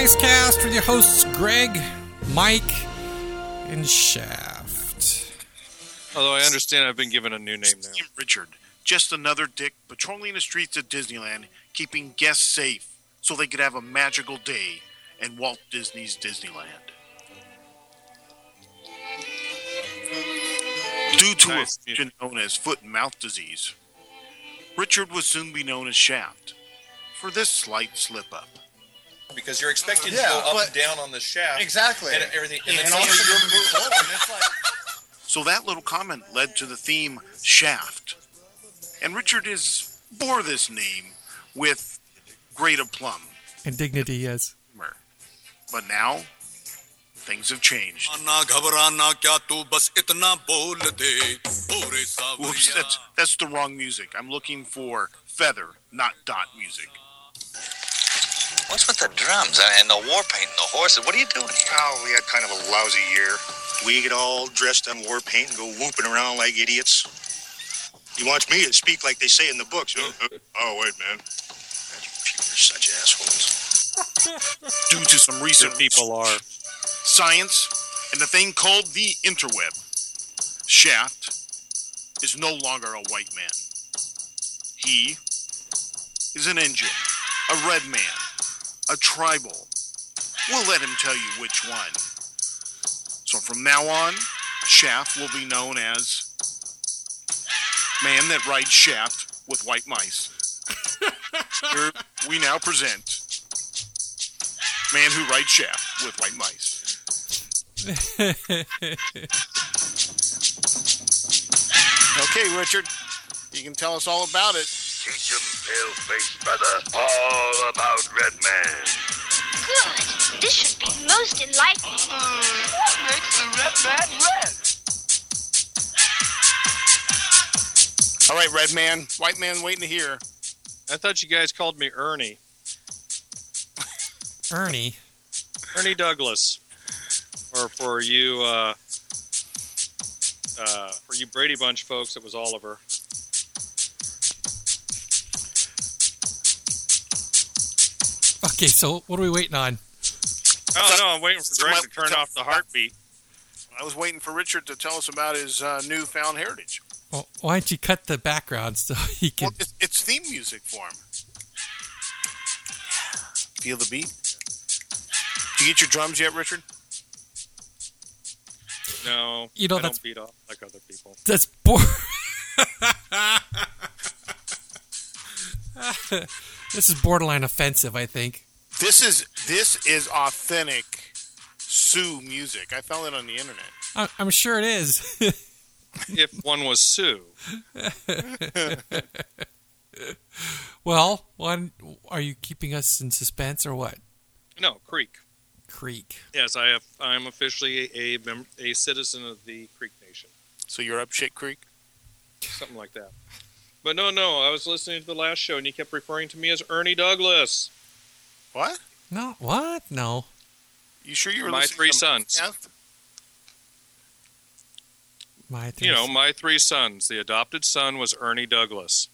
and welcome with your hosts Greg, Mike, and Shaft. Although I understand I've been given a new name now. Richard, just another dick patrolling the streets of Disneyland, keeping guests safe so they could have a magical day in Walt Disney's Disneyland. Due to Nice. a condition known as foot and mouth disease, Richard would soon be known as Shaft for this slight slip up because you're expected yeah, to go up and down on the shaft. Exactly. And everything. And, and you're. Like... So that little comment led to the theme Shaft. And Richard is bore this name with great aplomb. And dignity, yes. But now things have changed. Whoops, that's, that's the wrong music. I'm looking for feather, not dot music. What's with the drums and the war paint and the horses? What are you doing here? Oh, we had kind of a lousy year. We get all dressed in war paint and go whooping around like idiots. He wants me to speak like they say in the books. Oh, wait, man. People are such assholes. Due to some recent People are. science and the thing called the interweb, Shaft is no longer a white man. He is an Indian, a red man, a tribal. We'll let him tell you which one. So from now on, Shaft will be known as Man that rides Shaft with white mice. Here we now present Man who rides Shaft with white mice. Okay, Richard, you can tell us all about it. Teach him, pale-faced brother, all about Red Man. Good. This should be most enlightening. what makes the red man red All right, red man, white man waiting to hear. I thought you guys called me Ernie. Ernie. Ernie Douglas. Or for you, uh, uh, for you Brady Bunch folks, it was Oliver. Okay, so what are we waiting on? Oh no, I'm waiting for Greg to turn off the heartbeat. I was waiting for Richard to tell us about his uh, newfound heritage. Well, why don't you cut the background so he can? Well, it's, it's theme music for him. Feel the beat. Did you get your drums yet, Richard? No, You know, I that's- don't beat off like other people. That's bor- This is borderline offensive, I think. This is this is authentic Sioux music. I found it on the internet. I- I'm sure it is. if one was Sioux. well, one, are you keeping us in suspense or what? No, Creek. Creek. Yes, I have. I'm officially a mem- a citizen of the Creek Nation, So you're up Shit Creek. something like that. But no, no, I was listening to the last show, and you kept referring to me as Ernie Douglas. What? No, what? No. You sure you were My three to sons. Yeah? My three. You know, my three sons. The adopted son was Ernie Douglas.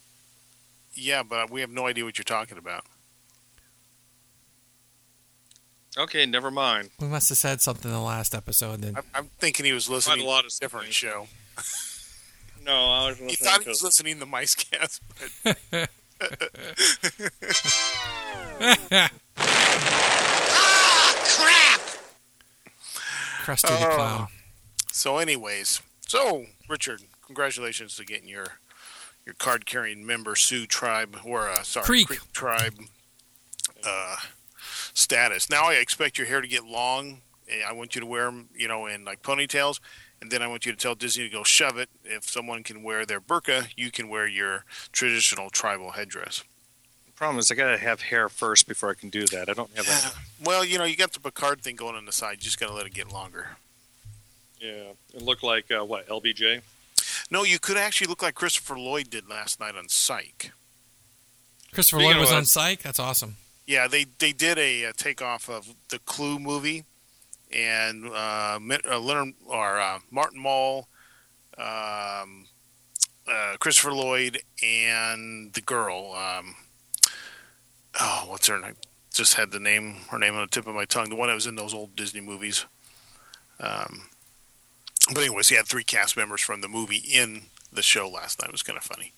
Yeah, but we have no idea what you're talking about. Okay, never mind. we must have said something in the last episode. Then I'm, I'm thinking he was listening Quite a lot to of a different show. No, I was He listening thought he to. was listening to Micecast, but Krusty the Oh. Clown. So, anyways, so Richard, congratulations to getting your your card carrying member Sioux tribe or uh, sorry Creek. tribe uh, status. Now I expect your hair to get long. And I want you to wear them, you know, in like ponytails, and then I want you to tell Disney to go shove it. If someone can wear their burqa, you can wear your traditional tribal headdress. The problem is, I gotta have hair first before I can do that. I don't have that. Well, you know, you got the Picard thing going on the side. You just got to let it get longer. Yeah, it looked like uh, what LBJ. No, you could actually look like Christopher Lloyd did last night on Psych. Christopher Speaking Lloyd was on Psych. That's awesome. Yeah, they they did a, uh takeoff of the Clue movie, and uh, uh, Leonard or uh, Martin Mull, um, uh, Christopher Lloyd, and the girl. Um, oh, what's her name? just had the name, her name on the tip of my tongue. The one that was in those old Disney movies. Um, but anyways, he had three cast members from the movie in the show last night. It was kind of funny.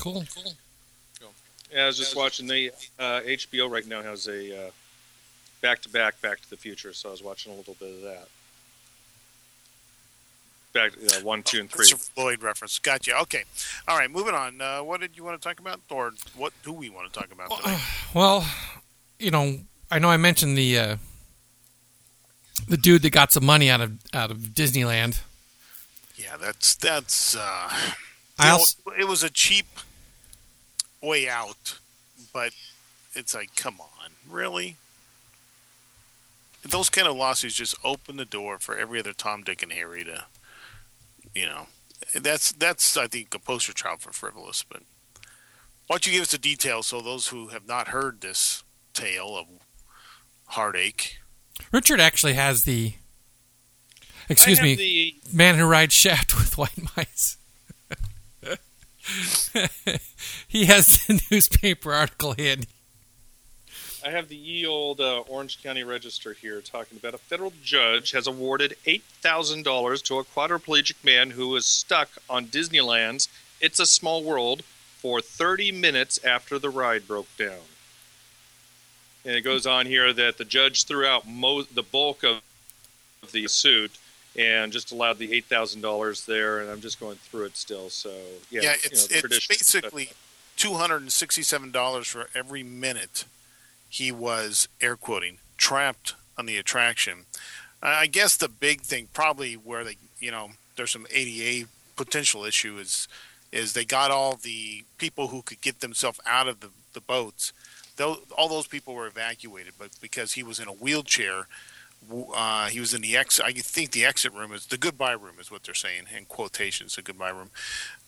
Cool. Cool. Yeah, I was just watching the uh, HBO right now has a uh, back-to-back Back to the Future, so I was watching a little bit of that. Back uh, one, two, and three. Christopher Lloyd reference. Gotcha. Okay. All right. Moving on. Uh, what did you want to talk about, or what do we want to talk about today? Well, you know, I know I mentioned the uh, the dude that got some money out of out of Disneyland. Yeah, that's that's. Uh, I you know, also- it was a cheap way out, but it's like, come on, really? Those kind of lawsuits just open the door for every other Tom, Dick, and Harry to, you know, that's that's I think a poster child for frivolous. But why don't you give us the details so those who have not heard this tale of heartache? Richard actually has the. Excuse me, the- man who rides shaft with white mice. he has the newspaper article handy. I have the ye old uh, Orange County Register here talking about a federal judge has awarded $8,000 to a quadriplegic man who was stuck on Disneyland's It's a Small World for 30 minutes after the ride broke down. And it goes on here that the judge threw out mo- the bulk of the suit and just allowed the $8,000 there. And I'm just going through it still. So, yeah, Yeah, you it's know, it's basically two hundred and sixty-seven dollars for every minute he was air quoting trapped on the attraction. I guess the big thing, probably where they, you know, there's some ADA potential issue is is they got all the people who could get themselves out of the, the boats. Those, all those people were evacuated, but because he was in a wheelchair, uh, he was in the exit. I think the exit room is the goodbye room, is what they're saying in quotations. The goodbye room.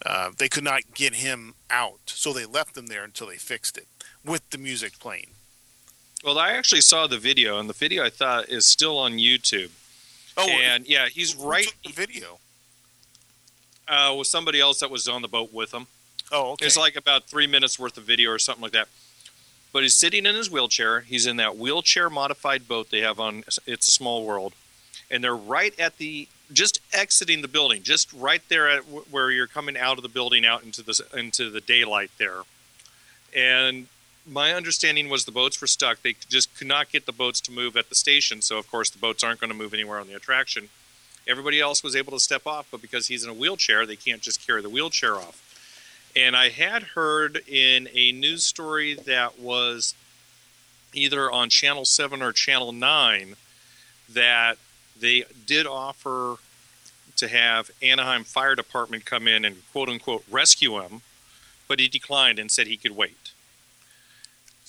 Uh, they could not get him out, so they left him there until they fixed it with the music playing. Well, I actually saw the video, and the video I thought is still on YouTube. Oh, and yeah, he's who right took the video. uh, with somebody else that was on the boat with him. Oh, okay. It's like about three minutes worth of video or something like that. But he's sitting in his wheelchair. He's in that wheelchair modified boat they have on It's a Small World, and they're right at the just exiting the building, just right there at where you're coming out of the building out into the into the daylight there. And my understanding was the boats were stuck. They just could not get the boats to move at the station. So of course the boats aren't going to move anywhere on the attraction. Everybody else was able to step off, but because he's in a wheelchair, they can't just carry the wheelchair off. And I had heard in a news story that was either on Channel 7 or Channel 9 that they did offer to have Anaheim Fire Department come in and quote unquote rescue him, but he declined and said he could wait.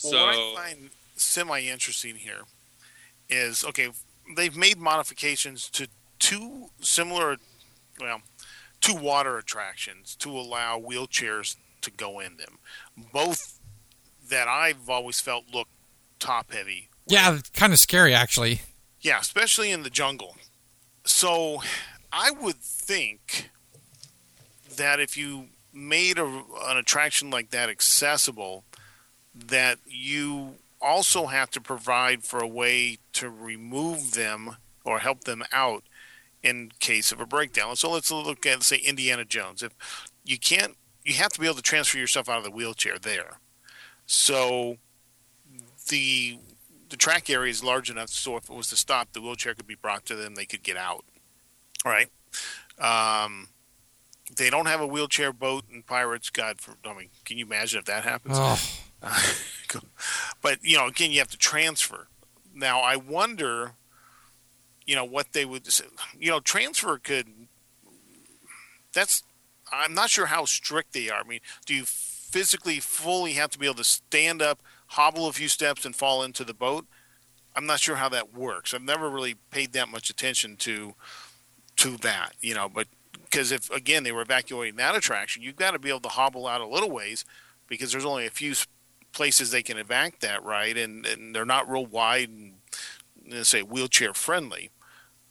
Well, So what I find semi interesting here is okay, they've made modifications to two similar, well, two water attractions to allow wheelchairs to go in them. Both that I've always felt look top heavy. Yeah, kind of scary actually. Yeah, especially in the jungle. So I would think that if you made a, an attraction like that accessible, that you also have to provide for a way to remove them or help them out in case of a breakdown. So let's look at say Indiana Jones. If you can't, you have to be able to transfer yourself out of the wheelchair there. So the the track area is large enough so if it was to stop, the wheelchair could be brought to them. They could get out. All right. Um, they don't have a wheelchair boat in Pirates. God, for, I mean, can you imagine if that happens? Oh, but you know, again, you have to transfer. Now, I wonder, you know, what they would, you know, transfer could. That's, I'm not sure how strict they are. I mean, do you physically fully have to be able to stand up, hobble a few steps, and fall into the boat? I'm not sure how that works. I've never really paid that much attention to to that, you know. But because if again they were evacuating that attraction, you've got to be able to hobble out a little ways because there's only a few places they can evac that right, and, and they're not real wide and say wheelchair friendly.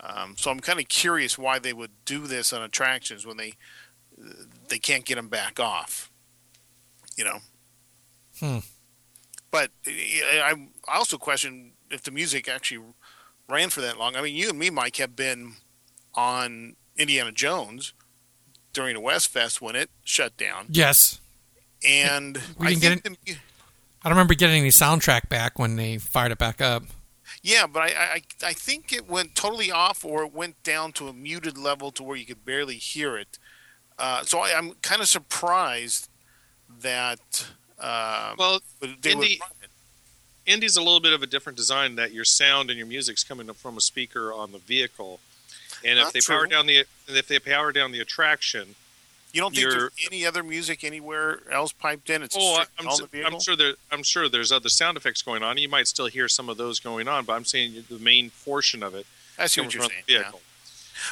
Um, so I'm kind of curious why they would do this on attractions when they they can't get them back off. You know. Hmm. but I, I also question if the music actually ran for that long. I mean, you and me, Mike, have been on Indiana Jones during the West Fest when it shut down, Yes. and We I didn't get think the, I don't remember getting any soundtrack back when they fired it back up. yeah, but I, I I think it went totally off, or it went down to a muted level to where you could barely hear it. Uh, so I, I'm kind of surprised that uh, Well, they would Indy- run. Indy's a little bit of a different design that your sound and your music's coming from a speaker on the vehicle. And if Not they power down the if they power down the attraction, You don't think there's any other music anywhere else piped in? It's oh, just I'm, on su- the vehicle. I'm sure there I'm sure there's other sound effects going on. You might still hear some of those going on, but I'm saying the main portion of it I see what you're from saying. the yeah. vehicle.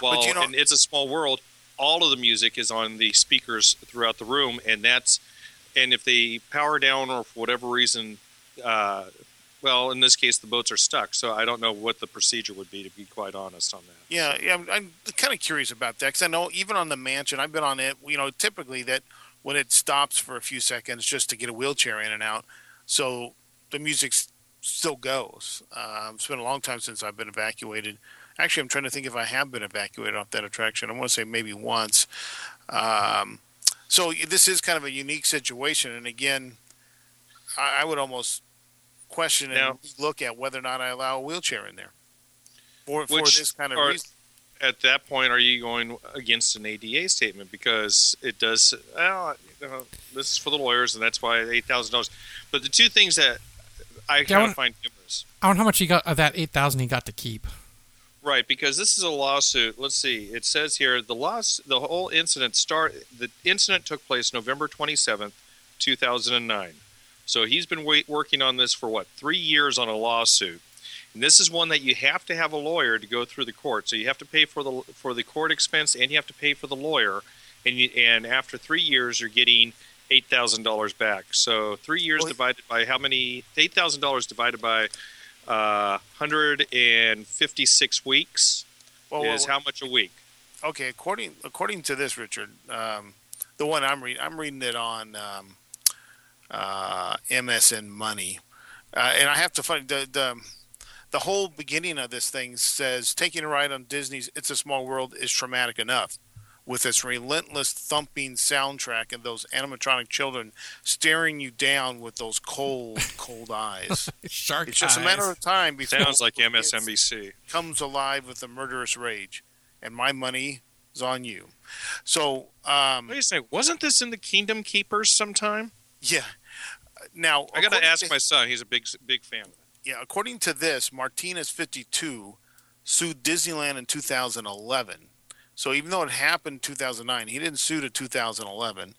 Well, you know- and it's a small world. All of the music is on the speakers throughout the room, and that's and if they power down or for whatever reason, uh, well, in this case, the boats are stuck. So I don't know what the procedure would be to be quite honest on that. Yeah, yeah, I'm, I'm kind of curious about that because I know even on the mansion, I've been on it. You know, typically that when it stops for a few seconds just to get a wheelchair in and out, so the music still goes. Um, it's been a long time since I've been evacuated. Actually, I'm trying to think if I have been evacuated off that attraction. I want to say maybe once. Um, so this is kind of a unique situation, and again, I, I would almost question and Now- look at whether or not I allow a wheelchair in there for, for this kind of are- reason. At that point, are you going against an ADA statement because it does? Well, you know, this is for the lawyers, and that's why eight thousand dollars. But the two things that I I kind wanna- of find humorous, I wonder how much he got of that eight thousand he got to keep. right? Because this is a lawsuit. Let's see. It says here the loss, the whole incident start. The incident took place November twenty seventh, two thousand and nine. So he's been wait, working on this for what three years on a lawsuit. And this is one that you have to have a lawyer to go through the court. So you have to pay for the for the court expense and you have to pay for the lawyer. And you, and after three years, you're getting eight thousand dollars back. So three years divided by how many? Eight thousand dollars divided by uh, hundred and fifty six weeks Well, is well, how much a week? okay, according according to this, Richard, um, the one I'm reading, I'm reading it on um, uh, MSN Money, uh, and I have to find the the the whole beginning of this thing says taking a ride on Disney's "It's a Small World" is traumatic enough. With its relentless thumping soundtrack and those animatronic children staring you down with those cold, cold eyes. Shark It's just a matter of time before Sounds like MSNBC. comes alive with a murderous rage, and my money is on you. So, um, Wait a second, wasn't this in the Kingdom Keepers sometime? yeah. Now, I got to ask my son. He's a big big fan. of it. Yeah, according to this, Martinez 52 sued Disneyland in 2011. So even though it happened 2009, he didn't sue to 2011.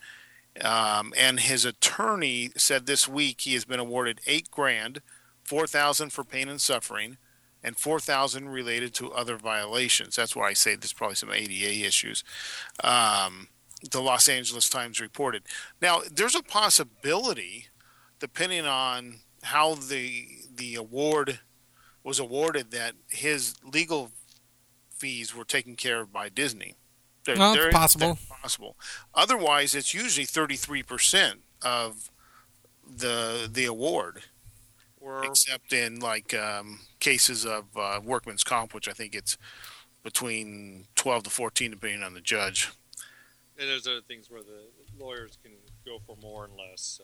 Um, and his attorney said this week he has been awarded eight grand, four thousand for pain and suffering, and four thousand related to other violations. That's why I say there's probably some ADA issues. Um, the Los Angeles Times reported. Now there's a possibility, depending on how the the award was awarded, that his legal fees were taken care of by Disney. There- Well, it's there is possible. that Possible. Otherwise, it's usually thirty three percent of the the award, Or except in like um, cases of uh, workman's comp, which I think it's between twelve to fourteen, depending on the judge. and there's other things where the lawyers can go for more and less. So.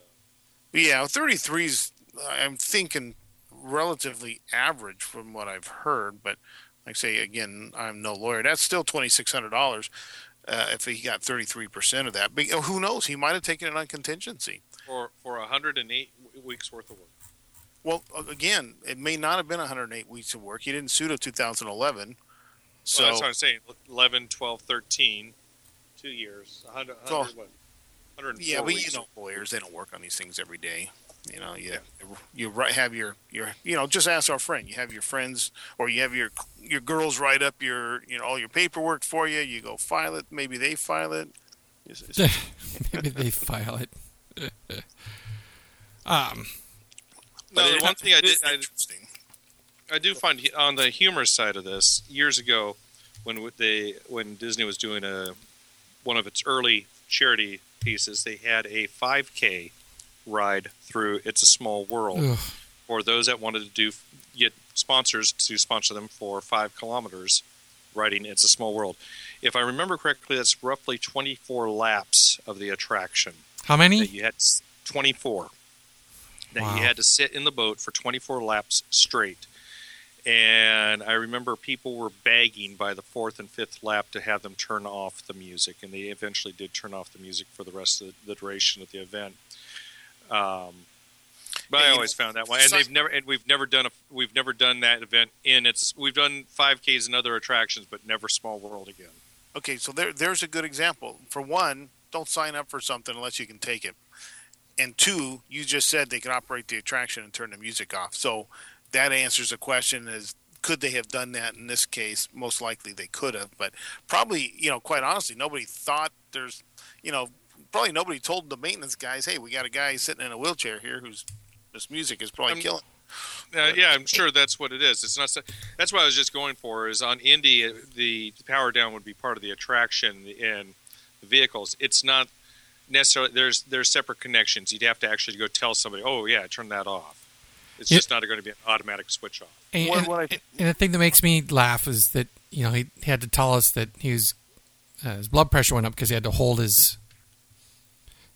Yeah, 33's I'm thinking relatively average from what I've heard, but like I say again, I'm no lawyer. That's still twenty six hundred dollars uh, if he got thirty three percent of that. But who knows? He might have taken it on contingency. For for 108 weeks worth of work. Well, again, it may not have been 108 weeks of work. He didn't sue to 2011. So So that's what I'm saying. 11, 12, 13, two years. 100, 100 Well, what? 104 yeah, but you weeks. know, lawyers they don't work on these things every day. You know, you you write have your your you know just ask our friend. You have your friends or you have your your girls write up your you know all your paperwork for you. You go file it. Maybe they file it. It's- it's- Maybe they file it. um, No, but the it- one thing I did, I, interesting. I do find on the humor side of this years ago when they when Disney was doing a one of its early charity pieces, they had a 5K ride through It's a Small World Ugh. for those that wanted to do get sponsors to sponsor them for five kilometers riding It's a Small World. If I remember correctly, that's roughly 24 laps of the attraction How many? that you had 24 that Wow. you had to sit in the boat for 24 laps straight and i remember people were begging by the fourth and fifth lap to have them turn off the music and they eventually did turn off the music for the rest of the, duration of the event um, but I always found that one, and they've never, and we've never done a, we've never done that event in. It's we've done 5Ks and other attractions, but never Small World again. Okay, so there, there's a good example. For one, don't sign up for something unless you can take it. And two, you just said they can operate the attraction and turn the music off. So that answers the question: is could they have done that in this case? Most likely they could have, but probably, you know, quite honestly, nobody thought there's, you know, probably nobody told the maintenance guys, "Hey, we got a guy sitting in a wheelchair here who's this music is probably Um, killing." Uh, yeah, I'm sure that's what it is. It's not. That's what I was just going for. Is on Indy, uh, the power down would be part of the attraction in the vehicles. It's not necessarily. There's there's separate connections. You'd have to actually go tell somebody. Oh yeah, turn that off. It's Yeah. just not going to be an automatic switch off. And, What- and- what I- and the thing that makes me laugh is that you know he had to tell us that he was uh, his blood pressure went up because he had to hold his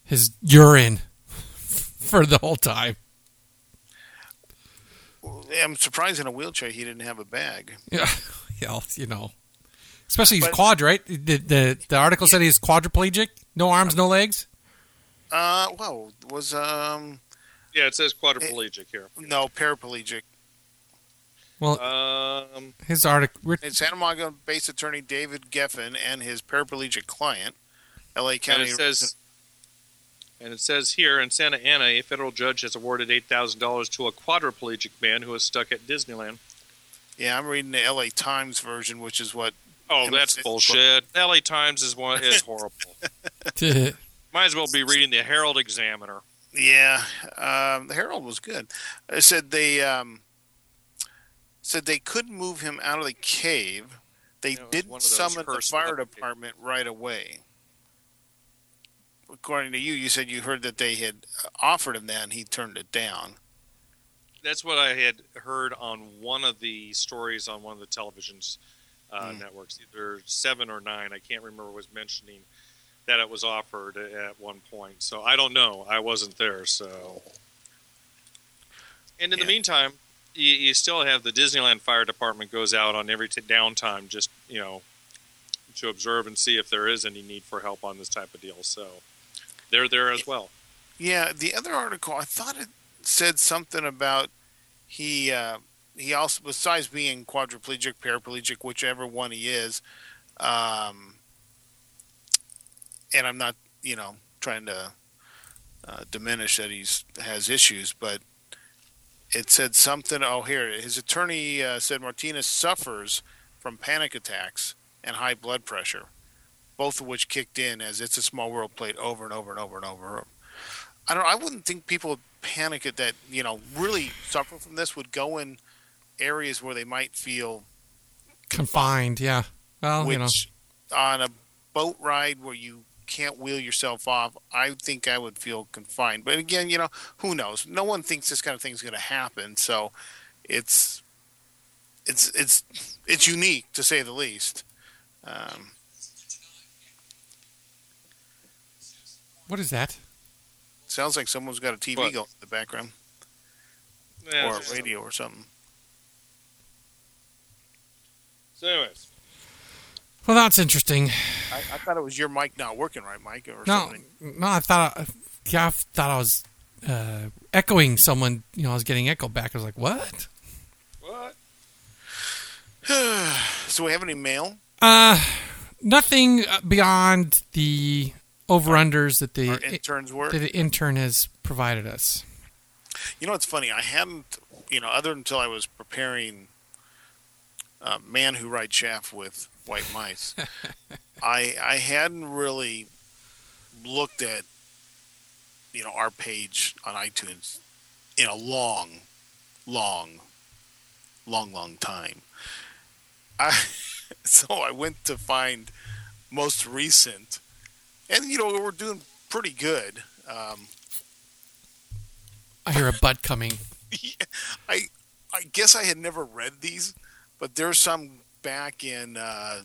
his urine for the whole time. I'm surprised in a wheelchair he didn't have a bag. Yeah, yeah, you know, especially he's But- quad, right? The the, the article said he's quadriplegic, no arms, no legs. Uh, well, was um Yeah, it says quadriplegic here. no paraplegic. Well, Um, his article. It's Santa Monica based attorney David Geffen and his paraplegic client, L.A. and County. it says. And it says here in Santa Ana, a federal judge has awarded eight thousand dollars to a quadriplegic man who was stuck at Disneyland. yeah, I'm reading the L.A. Times version, which is what. Oh, that's it's- bullshit. LA Times is one is horrible. Might as well be reading the Herald Examiner. Yeah, um, the Herald was good. It said they um, said they couldn't move him out of the cave. They Yeah, it was didn't one of those summon the fire department right away. According to you, you said you heard that they had offered him that and he turned it down. That's what I had heard on one of the stories on one of the televisions uh, Hmm. networks, either seven or nine. I can't remember. Was mentioning that it was offered at one point. So I don't know. I wasn't there. So, and in Yeah. the meantime, you, you still have the Disneyland Fire Department goes out on every t- downtime, just you know, to observe and see if there is any need for help on this type of deal. So they're there as well. Yeah, the other article I thought it said something about he uh, he also besides being quadriplegic, paraplegic, whichever one he is, um, and I'm not you know trying to uh, diminish that he's has issues, but it said something. Oh, here his attorney uh, said Martinez suffers from panic attacks and high blood pressure, both of which kicked in as "It's a Small World" played over and over and over and over. I don't. I wouldn't think people panic at that. You know, really suffer from this would go in areas where they might feel Confined, yeah. Well, which you know, on a boat ride where you can't wheel yourself off, I think I would feel confined. But again, you know, who knows? No one thinks this kind of thing is going to happen, so it's it's it's it's unique to say the least. Um, what is that? sounds like someone's got a TV What? going in the background Yeah, or a radio or something. So, anyways. Well, that's interesting. I, I thought it was your mic not working right, Mike, or No, something. no, I thought, I, yeah, I thought I was uh, echoing someone. You know, I was getting echo back. I was like, what? What? so we have any mail? Uh, nothing beyond the over-unders that Our the interns were that the intern has provided us. You know, it's funny. I hadn't, you know, other than until I was preparing uh, "Man Who Rides Shaft with White Mice." I I hadn't really looked at, you know, our page on iTunes in a long, long, long, long time. I so I went to find most recent, and you know we're doing pretty good. Um, I hear a butt coming. I I guess I had never read these, but there's some back in uh,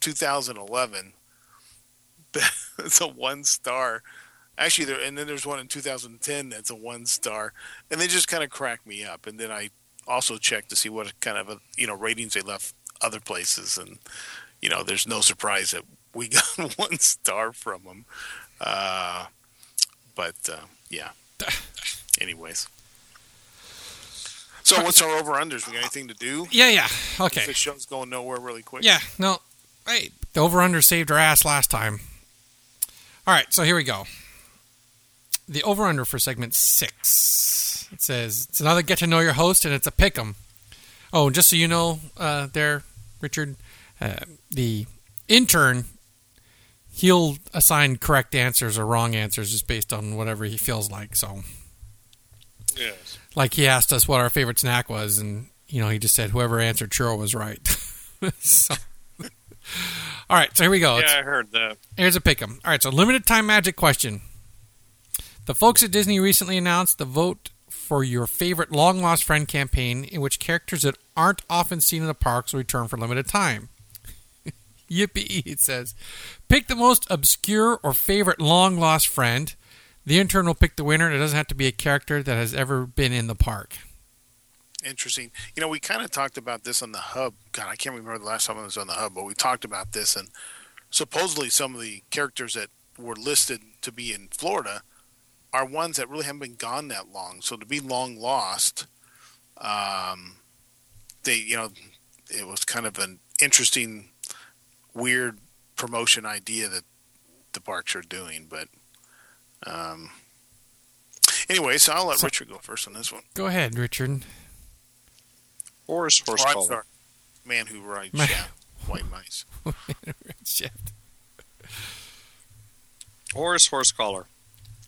2011. it's a one star. Actually, there and then there's one in 2010 that's a one star, and they just kind of crack me up. And then I also checked to see what kind of a, you know ratings they left other places, and you know there's no surprise that we got one star from them. Uh, but uh, yeah. Anyways. So what's our over unders? We got anything to do? Yeah, yeah. Okay. The show's going nowhere really quick. Yeah, no. Hey, the over under saved our ass last time. All right, so here we go. The over under for segment six. It says it's another get to know your host, and it's a pick 'em. Oh, just so you know, uh, there, Richard, uh, the intern, he'll assign correct answers or wrong answers just based on whatever he feels like. So, Yes. Like he asked us what our favorite snack was, and you know, he just said whoever answered churro was right. so, all right, so here we go. It's- Yeah, I heard that. Here's a pick 'em. All right, so limited time magic question. The folks at Disney recently announced the vote for your favorite long lost friend campaign, in which characters that aren't often seen in the parks will return for limited time. Yippee! It says, pick the most obscure or favorite long lost friend. The intern will pick the winner. and It doesn't have to be a character that has ever been in the park. Interesting. You know, we kind of talked about this on the hub. God, I can't remember the last time I was on the hub, but we talked about this, and supposedly some of the characters that were listed to be in Florida are ones that really haven't been gone that long. So to be long lost, um, they, you know, it was kind of an interesting, weird promotion idea that the parks are doing. But um, anyway, so I'll let So- Richard go first on this one. Go ahead, Richard. Horse, horse Oh, collar. sorry. Man who rides Man- shaft, white mice. Shift. Horse, horse collar.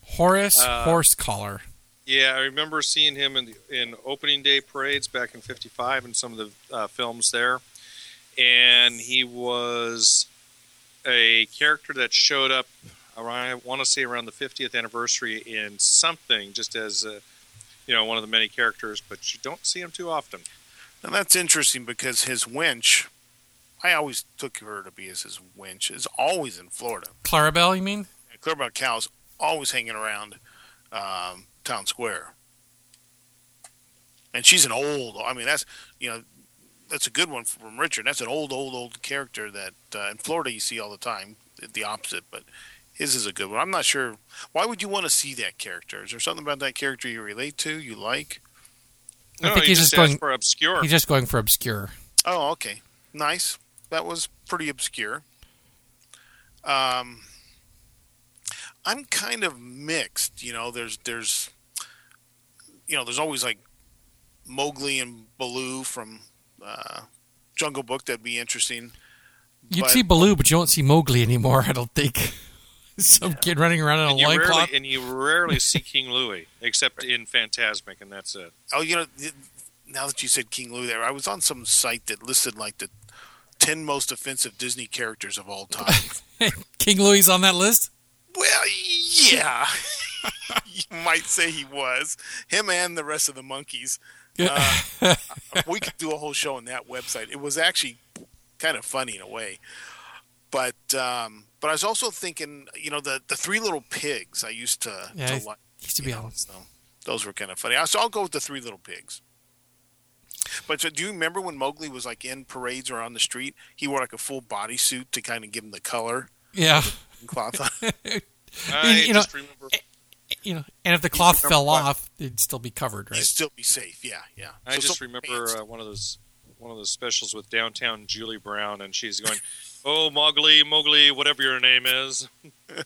Horace Uh, Horse Collar. Yeah, I remember seeing him in the, in opening day parades back in '55 and some of the uh, films there, and he was a character that showed up around. I want to say around the 50th anniversary in something, just as a, you know one of the many characters, but you don't see him too often. And that's interesting because his winch, I always took her to be as his winch, is always in Florida. Clarabelle, you mean? Clarabelle Cow's always hanging around um, town square. And she's an old, I mean, that's, you know, that's a good one from Richard. That's an old, old, old character that uh, in Florida you see all the time, the opposite, but his is a good one. I'm not sure. Why would you want to see that character? Is there something about that character you relate to, you like? I No, think he he's just just going- for obscure. He's just going for obscure. Oh, okay. Nice. That was pretty obscure. Um, I'm kind of mixed. You know, there's there's you know, there's always like Mowgli and Baloo from uh, Jungle Book. That'd be interesting. You'd But- see Baloo, but you won't see Mowgli anymore. I don't think. Some kid running around in a and, you loincloth. and you rarely see King Louis, except in Fantasmic, and that's it. Oh, you know, now that you said King Louis, there, I was on some site that listed like the ten most offensive Disney characters of all time. King Louis on that list. Well, yeah, you might say he was him and the rest of the monkeys. Uh, we could do a whole show on that website. It was actually kind of funny in a way, but um, but I was also thinking, you know, the the three little pigs. I used to, Yeah, to I- like. Used to you be know, on. so those were kind of funny. So I'll go with the three little pigs. But so do you remember when Mowgli was like in parades or on the street? He wore like a full bodysuit to kind of give him the color Yeah, and cloth on. I you know, just remember. you know, and if the cloth fell what? off, it'd still be covered, right? He'd right? still be safe. Yeah, yeah. I So just some remember uh, one of those one of those specials with downtown Julie Brown, and she's going, "Oh, Mowgli, Mowgli, whatever your name is."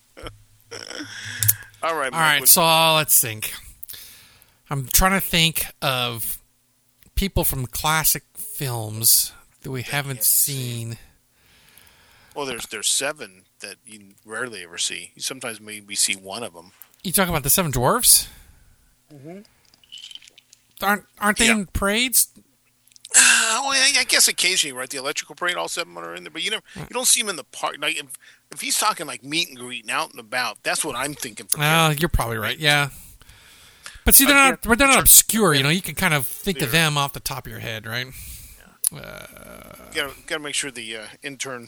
all right, All Mike, right, what- so let's think. I'm trying to think of people from classic films that we haven't seen. well, there's there's seven that you rarely ever see. You sometimes maybe see one of them. You talking about the Seven Dwarfs? Mm-hmm. Aren't aren't they Yeah. in parades? Oh, I, I guess occasionally, right? The electrical parade, all seven are in there, but you never, you don't see him in the park. Like if, if he's talking like meet and greet and out and about, that's what I'm thinking. For Well, you're probably right. Yeah, But see, they're Again, not. But they're not sure. obscure. You know, you can kind of think of them off the top of your head, right? Gotta, gotta make sure the uh, intern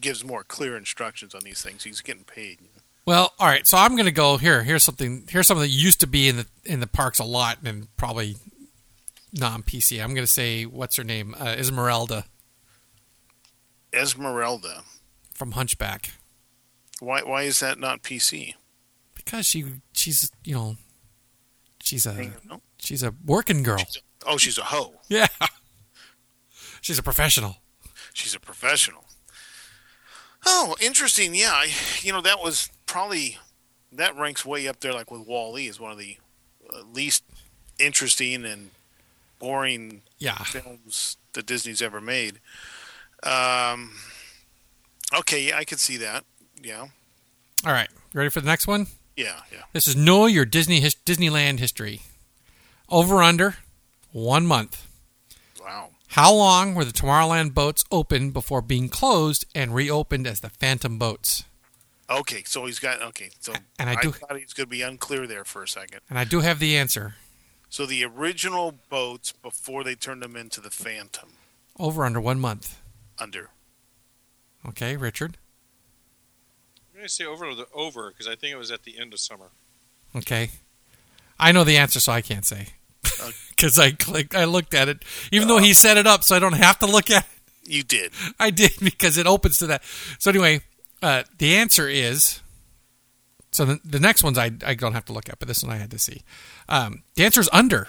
gives more clear instructions on these things. He's getting paid. Well, all right. So I'm going to go here. Here's something. Here's something that used to be in the in the parks a lot, and probably non PC. I'm going to say what's her name? Uh, Esmeralda Esmeralda. from Hunchback, Why? Why is that not PC? because she she's you know she's a she's a working girl. Oh, she's a hoe. Yeah, she's a professional. She's a professional. Oh, interesting. Yeah, I, you know that was probably that ranks way up there, like with Wall-E, is one of the uh, least interesting and boring Yeah. films that Disney's ever made. Um, okay, yeah, I could see that. Yeah, All right. Ready for the next one? yeah, yeah. This is know your Disney his, Disneyland history. Over under one month. Wow. How long were the Tomorrowland boats open before being closed and reopened as the Phantom boats? Okay, so he's got okay. So And I do- thought he was going to be unclear there for a second. And I do have the answer. So the original boats before they turned them into the Phantom Over under one month. under. Okay, Richard. I'm going to say over the over because I think it was at the end of summer. Okay. I know the answer, so I can't say. Because I clicked, I looked at it, even though he set it up, so I don't have to look at it. You did. I did because it opens to that. So anyway, uh, the answer is. So the, the next ones I, I don't have to look at, but this one I had to see. Um, the answer is under.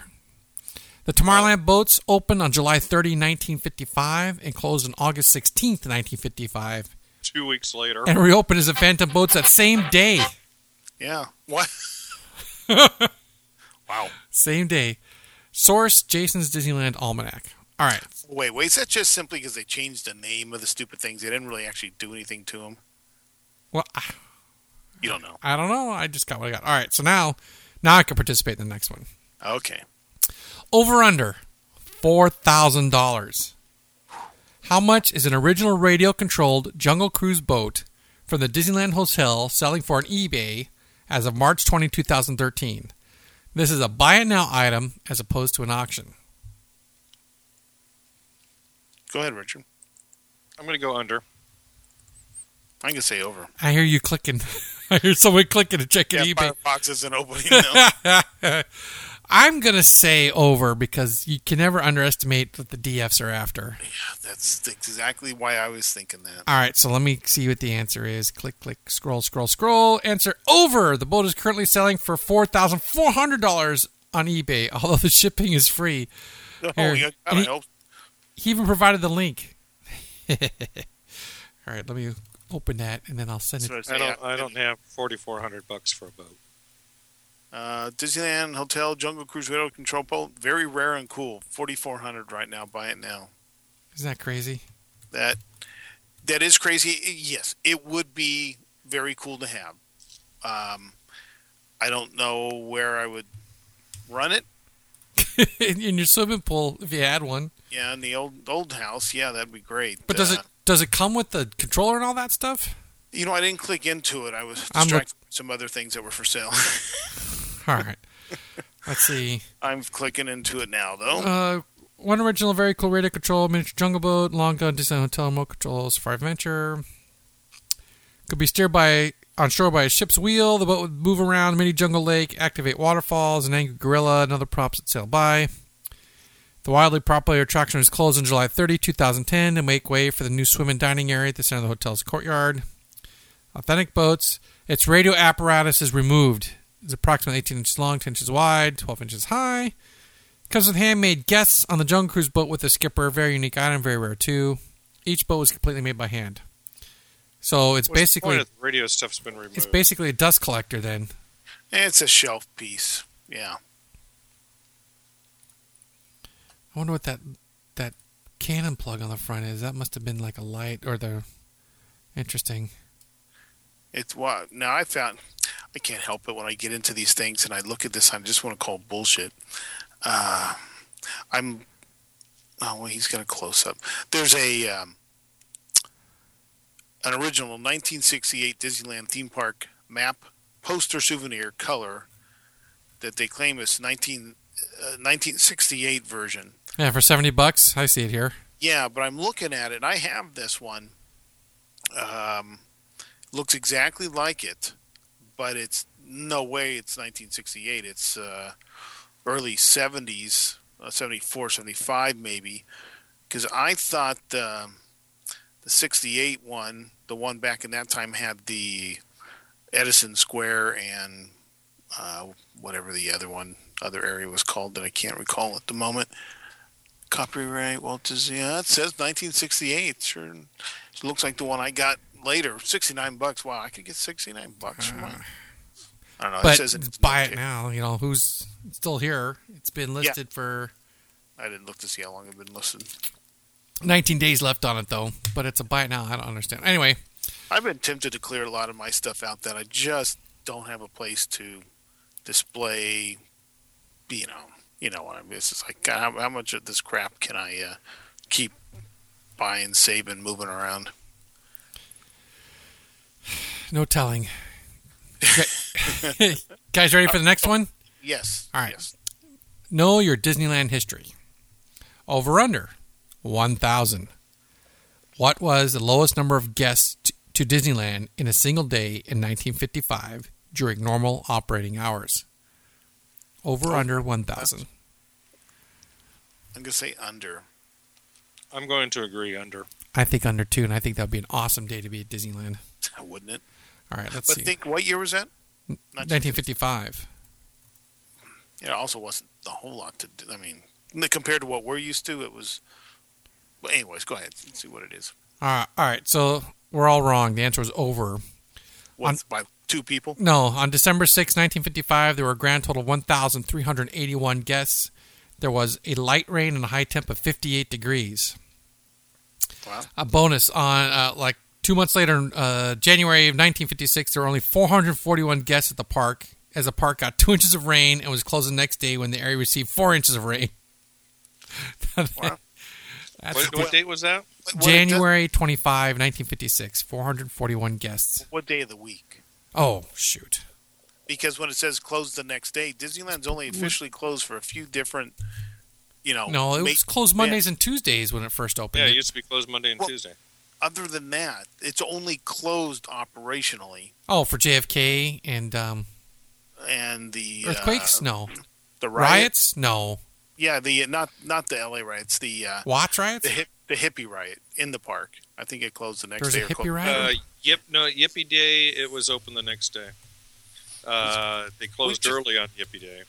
The Tomorrowland boats opened on July 30, 1955, and closed on August 16th, 1955, Two weeks later. and reopened as the Phantom boats that same day. Yeah. What? wow. Same day. Source: Jason's Disneyland Almanac. All right. Wait, wait. Is that just simply because they changed the name of the stupid things? They didn't really actually do anything to them. Well, I- You don't know. I don't know. I just got what I got. All right. So now, now I can participate in the next one. Okay. Over under four thousand dollars. How much is an original radio controlled Jungle Cruise boat from the Disneyland Hotel selling for on eBay as of March 20, 2013? This is a buy it now item as opposed to an auction. Go ahead, Richard. I'm going to go under. I can say over. I hear you clicking. I hear someone clicking and checking Yeah, eBay. Firefox isn't opening now. I'm going to say over because you can never underestimate what the DFs are after. Yeah, that's exactly why I was thinking that. All right, so let me see what the answer is. Click, click, scroll, scroll, scroll. Answer over. The boat is currently selling for $4,400 on eBay, although the shipping is free. Oh, Here. yeah, I he- hope. He even provided the link. All right, let me open that and then I'll send it. That's I don't. I don't have 4,400 bucks for a boat. Uh, Disneyland Hotel Jungle Cruise Radio Control Boat. Very rare and cool. Forty four hundred right now. Buy it now. Isn't that crazy? That that is crazy. Yes, it would be very cool to have. Um, I don't know where I would run it. in, in your swimming pool, if you had one. Yeah, in the old old house. Yeah, that'd be great. But does Uh, it does it come with the controller and all that stuff? You know, I didn't click into it. I was I'm distracted by some other things that were for sale. All right. Let's see. I'm clicking into it now, though. Uh, one original, very cool radio control, miniature jungle boat, long gun, Disneyland Hotel, remote control, Safari Adventure. Could be steered by on shore by a ship's wheel. The boat would move around mini jungle lake, activate waterfalls, an angry gorilla, and other props that sail by. The wildly popular attraction was closed on July 30, 2010, to make way for the new swim and dining area at the center of the hotel's courtyard. Authentic boats. Its radio apparatus is removed. It's approximately 18 inches long, 10 inches wide, 12 inches high. Comes with handmade guests on the Jungle Cruise boat with a skipper. Very unique item, very rare too. Each boat was completely made by hand. So it's What's the basically the radio stuff's been removed. it's basically a dust collector then. Eh, it's a shelf piece. Yeah. I wonder what that that cannon plug on the front is. That must have been like a light or the interesting. It's what now I found. I can't help it when I get into these things and I look at this. I just want to call bullshit. Uh, I'm. Oh, well, he's got a close up. There's a um, an original 1968 Disneyland theme park map, poster, souvenir, color that they claim is 19, uh, 1968 version. Yeah, for seventy bucks, I see it here. Yeah, but I'm looking at it. I have this one. Um, looks exactly like it, but it's no way it's 1968. It's uh, early 70s, uh, 74, 75 maybe. Because I thought the the 68 one, the one back in that time, had the Edison Square and uh, whatever the other one, other area was called that I can't recall at the moment. Copyright Walt Disney. Yeah, it says 1968. Sure, it looks like the one I got later. 69 bucks. Wow, I could get 69 bucks for mine. Uh, I don't know. it But says it's buy it now. You know who's still here? It's been listed for I didn't look to see how long it's been listed. 19 days left on it though. But it's a buy it now. I don't understand. Anyway, I've been tempted to clear a lot of my stuff out that I just don't have a place to display. You know, you know what I mean. It's just like God, how, how much of this crap can I uh, keep buying, saving, moving around? no telling. Guys, ready for the next one? Yes. All right. Yes. Know your Disneyland history. Over under 1,000. What was the lowest number of guests t- to Disneyland in a single day in 1955 during normal operating hours? Over under 1,000. I'm gonna say under. I'm going to agree under. I think under two, and I think that would be an awesome day to be at Disneyland. Wouldn't it? All right, let's But see. think, what year was that? 1955. It also wasn't a whole lot to do. I mean, compared to what we're used to, it was. But anyways, go ahead. Let's see what it is. All right, all right, so we're all wrong. The answer was over. What's by two people? No, on December 6, 1955, there were a grand total of 1,381 guests. There was a light rain and a high temp of 58 degrees. Wow. A bonus on, uh, like, two months later, uh, January of 1956, there were only 441 guests at the park as the park got two inches of rain and was closed the next day when the area received four inches of rain. Wow. What, what date was that? January 25, 1956, 441 guests. What day of the week? Oh, shoot. Because when it says closed the next day, Disneyland's only officially closed for a few different, you know. No, it was closed Mondays and Tuesdays when it first opened. Yeah, It- it used to be closed Monday and Well- Tuesday. Other than that, it's only closed operationally, Oh, for JFK and um, and the earthquakes? uh, no. the riots. Riots? No. Yeah, the not not the L.A. riots, the uh, Watts riots? the hip, the hippie riot in the park. I think it closed the next There was day. a or hippie clo- riot? Uh, yep, no, Yippee Day. It was open the next day. Uh, they closed just- early on Yippee Day.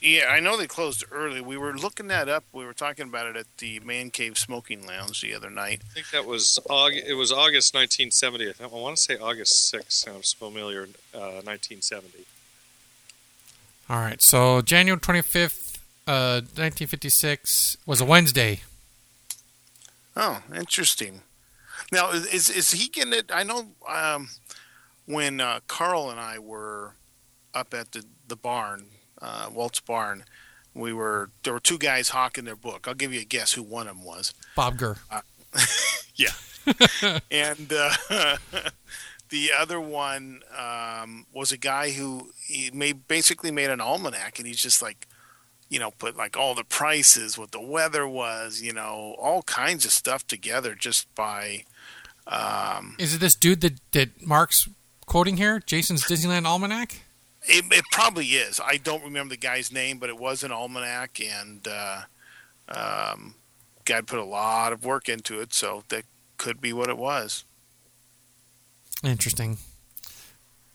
Yeah, I know they closed early. We were looking that up. We were talking about it at the Man Cave Smoking Lounge the other night. I think that was August. It was August 1970. I, want to say August 6th. Sounds familiar. Uh, 1970. All right. So January 25th, uh, 1956 was a Wednesday. Oh, interesting. Now, is is, is he getting it? I know um, when uh, Carl and I were up at the the barn, uh, Walt's barn. We were there were two guys hawking their book. I'll give you a guess who one of them was. Bob Gurr. Yeah. and uh, the other one um, was a guy who he made basically made an almanac, and he's just like, you know, put like all the prices, what the weather was, you know, all kinds of stuff together just by. Um, Is it this dude that, that Mark's quoting here? Jason's Disneyland Almanac? It, it probably is. I don't remember the guy's name, but it was an almanac, and uh, um, guy put a lot of work into it, so that could be what it was. Interesting.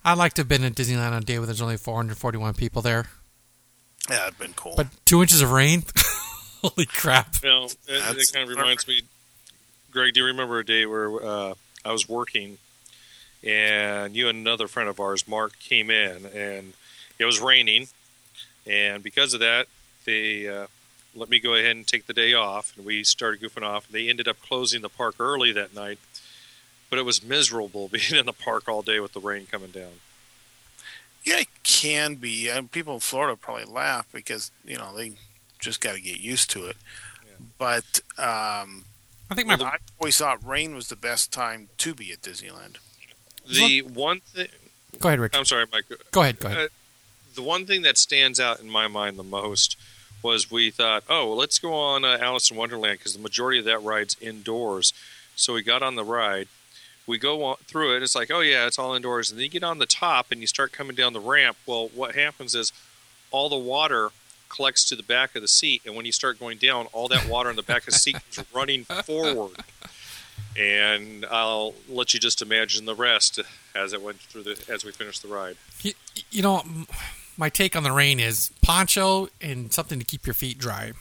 I'd like to have been at Disneyland on a day where there's only 441 people there. Yeah, it'd been cool. But two inches of rain? Holy crap. You know, it, That's it kind of reminds me. Greg, do you remember a day where uh, I was working, and you and another friend of ours, Mark, came in, and it was raining, and because of that, they uh, let me go ahead and take the day off, and we started goofing off. They ended up closing the park early that night, but it was miserable being in the park all day with the rain coming down. Yeah, it can be. And people in Florida probably laugh because you know they just got to get used to it. But um, I think my I always thought rain was the best time to be at Disneyland. The one thing, Go ahead, Rich. I'm sorry, Mike. Go ahead, go ahead. Uh, the one thing that stands out in my mind the most was we thought, oh, well, let's go on uh, Alice in Wonderland because the majority of that ride's indoors. So we got on the ride. We go on through it. It's like, oh yeah, it's all indoors. And then you get on the top and you start coming down the ramp. Well, what happens is all the water collects to the back of the seat, and when you start going down, all that water in the back of the seat is running forward. And I'll let you just imagine the rest as it went through the as we finished the ride. You, you know, my take on the rain is poncho and something to keep your feet dry.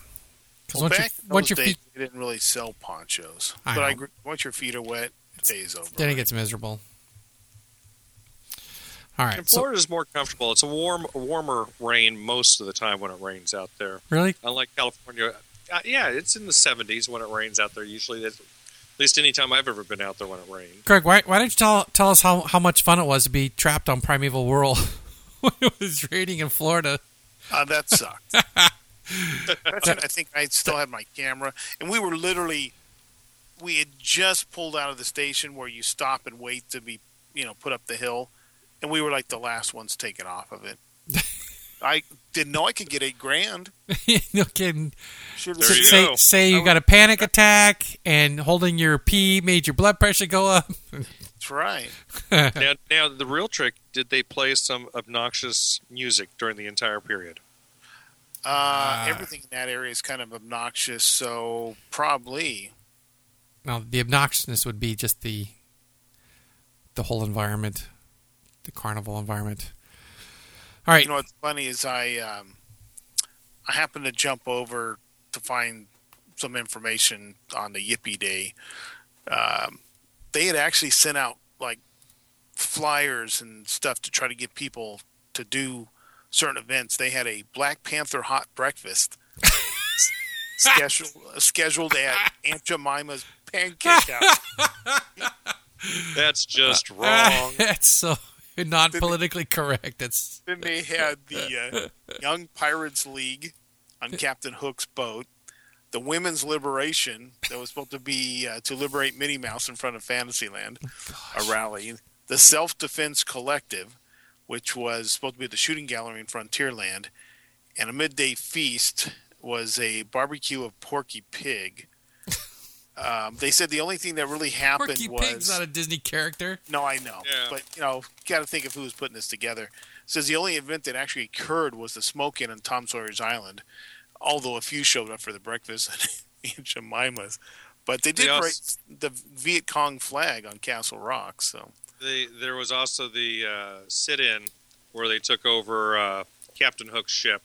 Because Well, once, your, back in once your days, feet, they didn't really sell ponchos. I but know. agree, once your feet are wet, it day's over. then it gets miserable. All right. And So, Florida's more comfortable. It's a warm, warmer rain most of the time when it rains out there. really? Unlike California, uh, yeah, it's in the 70s when it rains out there. Usually, that's, at least any time I've ever been out there when it rained. Greg, why, why don't you tell, tell us how, how much fun it was to be trapped on Primeval World when it was raining in Florida? Uh, that sucked. That's I think I still had my camera, and we were literally, we had just pulled out of the station where you stop and wait to be, you know, put up the hill, and we were like the last ones taken off of it. I didn't know I could get eight grand. no kidding. Should There you say, go. say you got a panic attack and holding your pee made your blood pressure go up. That's right. now, now, the real trick did they play some obnoxious music during the entire period? Uh, everything in that area is kind of obnoxious, so probably. Now, the obnoxiousness would be just the the whole environment, the carnival environment. All right. You know what's funny is I um, I happened to jump over to find some information on the Yippee Day. Um, they had actually sent out like flyers and stuff to try to get people to do certain events. They had a Black Panther hot breakfast scheduled scheduled at Aunt Jemima's Pancake House. That's just Uh, wrong. That's so not politically correct. It's Then they had the uh, Young Pirates League on Captain Hook's boat, the Women's Liberation that was supposed to be uh, to liberate Minnie Mouse in front of Fantasyland, a rally, the Self Defense Collective, which was supposed to be at the shooting gallery in Frontierland, and a midday feast was a barbecue of Porky Pig. Um, they said the only thing that really happened Porky was Pig's not a Disney character. no, I know, Yeah. but you know, got to think of who was putting this together. It says the only event that actually occurred was the smoking in on Tom Sawyer's Island, although a few showed up for the breakfast in Jemima's. But they did They also- raise the Viet Cong flag on Castle Rock, so They, there was also the uh, sit-in where they took over uh, Captain Hook's ship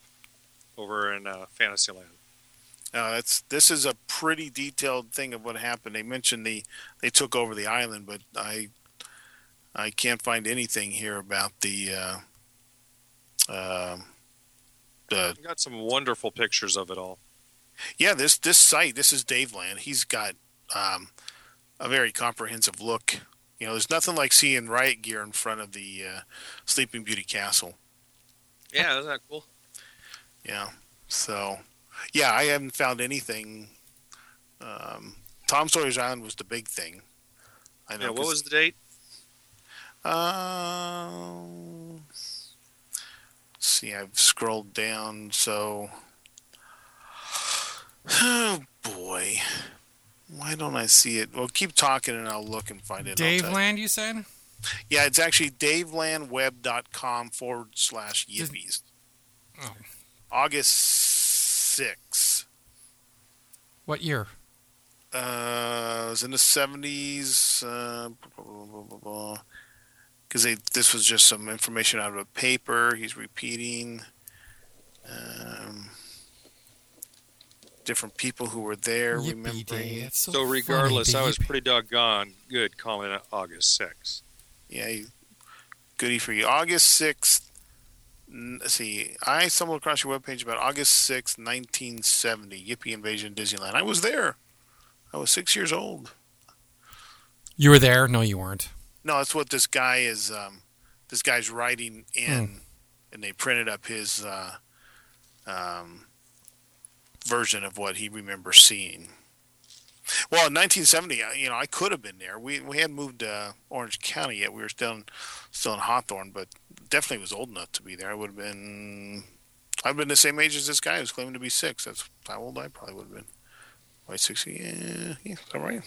over in uh, Fantasyland. Uh, this is a pretty detailed thing of what happened. They mentioned the they took over the island, but I I can't find anything here about the uh, uh, the got some wonderful pictures of it all. Yeah, this this site, this is Daveland. He's got um, a very comprehensive look. You know, there's nothing like seeing riot gear in front of the uh, Sleeping Beauty Castle. Yeah, isn't that cool? Yeah. So, yeah, I haven't found anything. Um, Tom Sawyer's Island was the big thing. I know. Yeah, what 'cause- was the date? Um, let's see, I've scrolled down. So, oh boy, why don't I see it? Well, keep talking and I'll look and find it. and Dave tell you. Land, you said? Yeah, it's actually davelandweb.com forward slash yippies. Oh. August 6th. What year? Uh, it was in the 70s. Because they this was just some information out of a paper. He's repeating. Um, different people who were there Yippee remembering. So, So regardless, the I was pretty doggone good calling it August 6th. Yeah, you- goody for you. August 6th. Let's see. I stumbled across your webpage about August 6th, 1970. Yippee Invasion Disneyland. I was there. I was six years old. You were there? No, you weren't. No, that's what this guy is. Um, this guy's writing in, Hmm. and they printed up his uh, um, version of what he remembers seeing Well, in 1970, uh, you know, I could have been there. We we hadn't moved to Orange County yet. We were still in, still in Hawthorne, but definitely was old enough to be there. I would have been. I've been the same age as this guy who's claiming to be six. That's how old I probably would have been. Wait, 60? Yeah, yeah, is that right?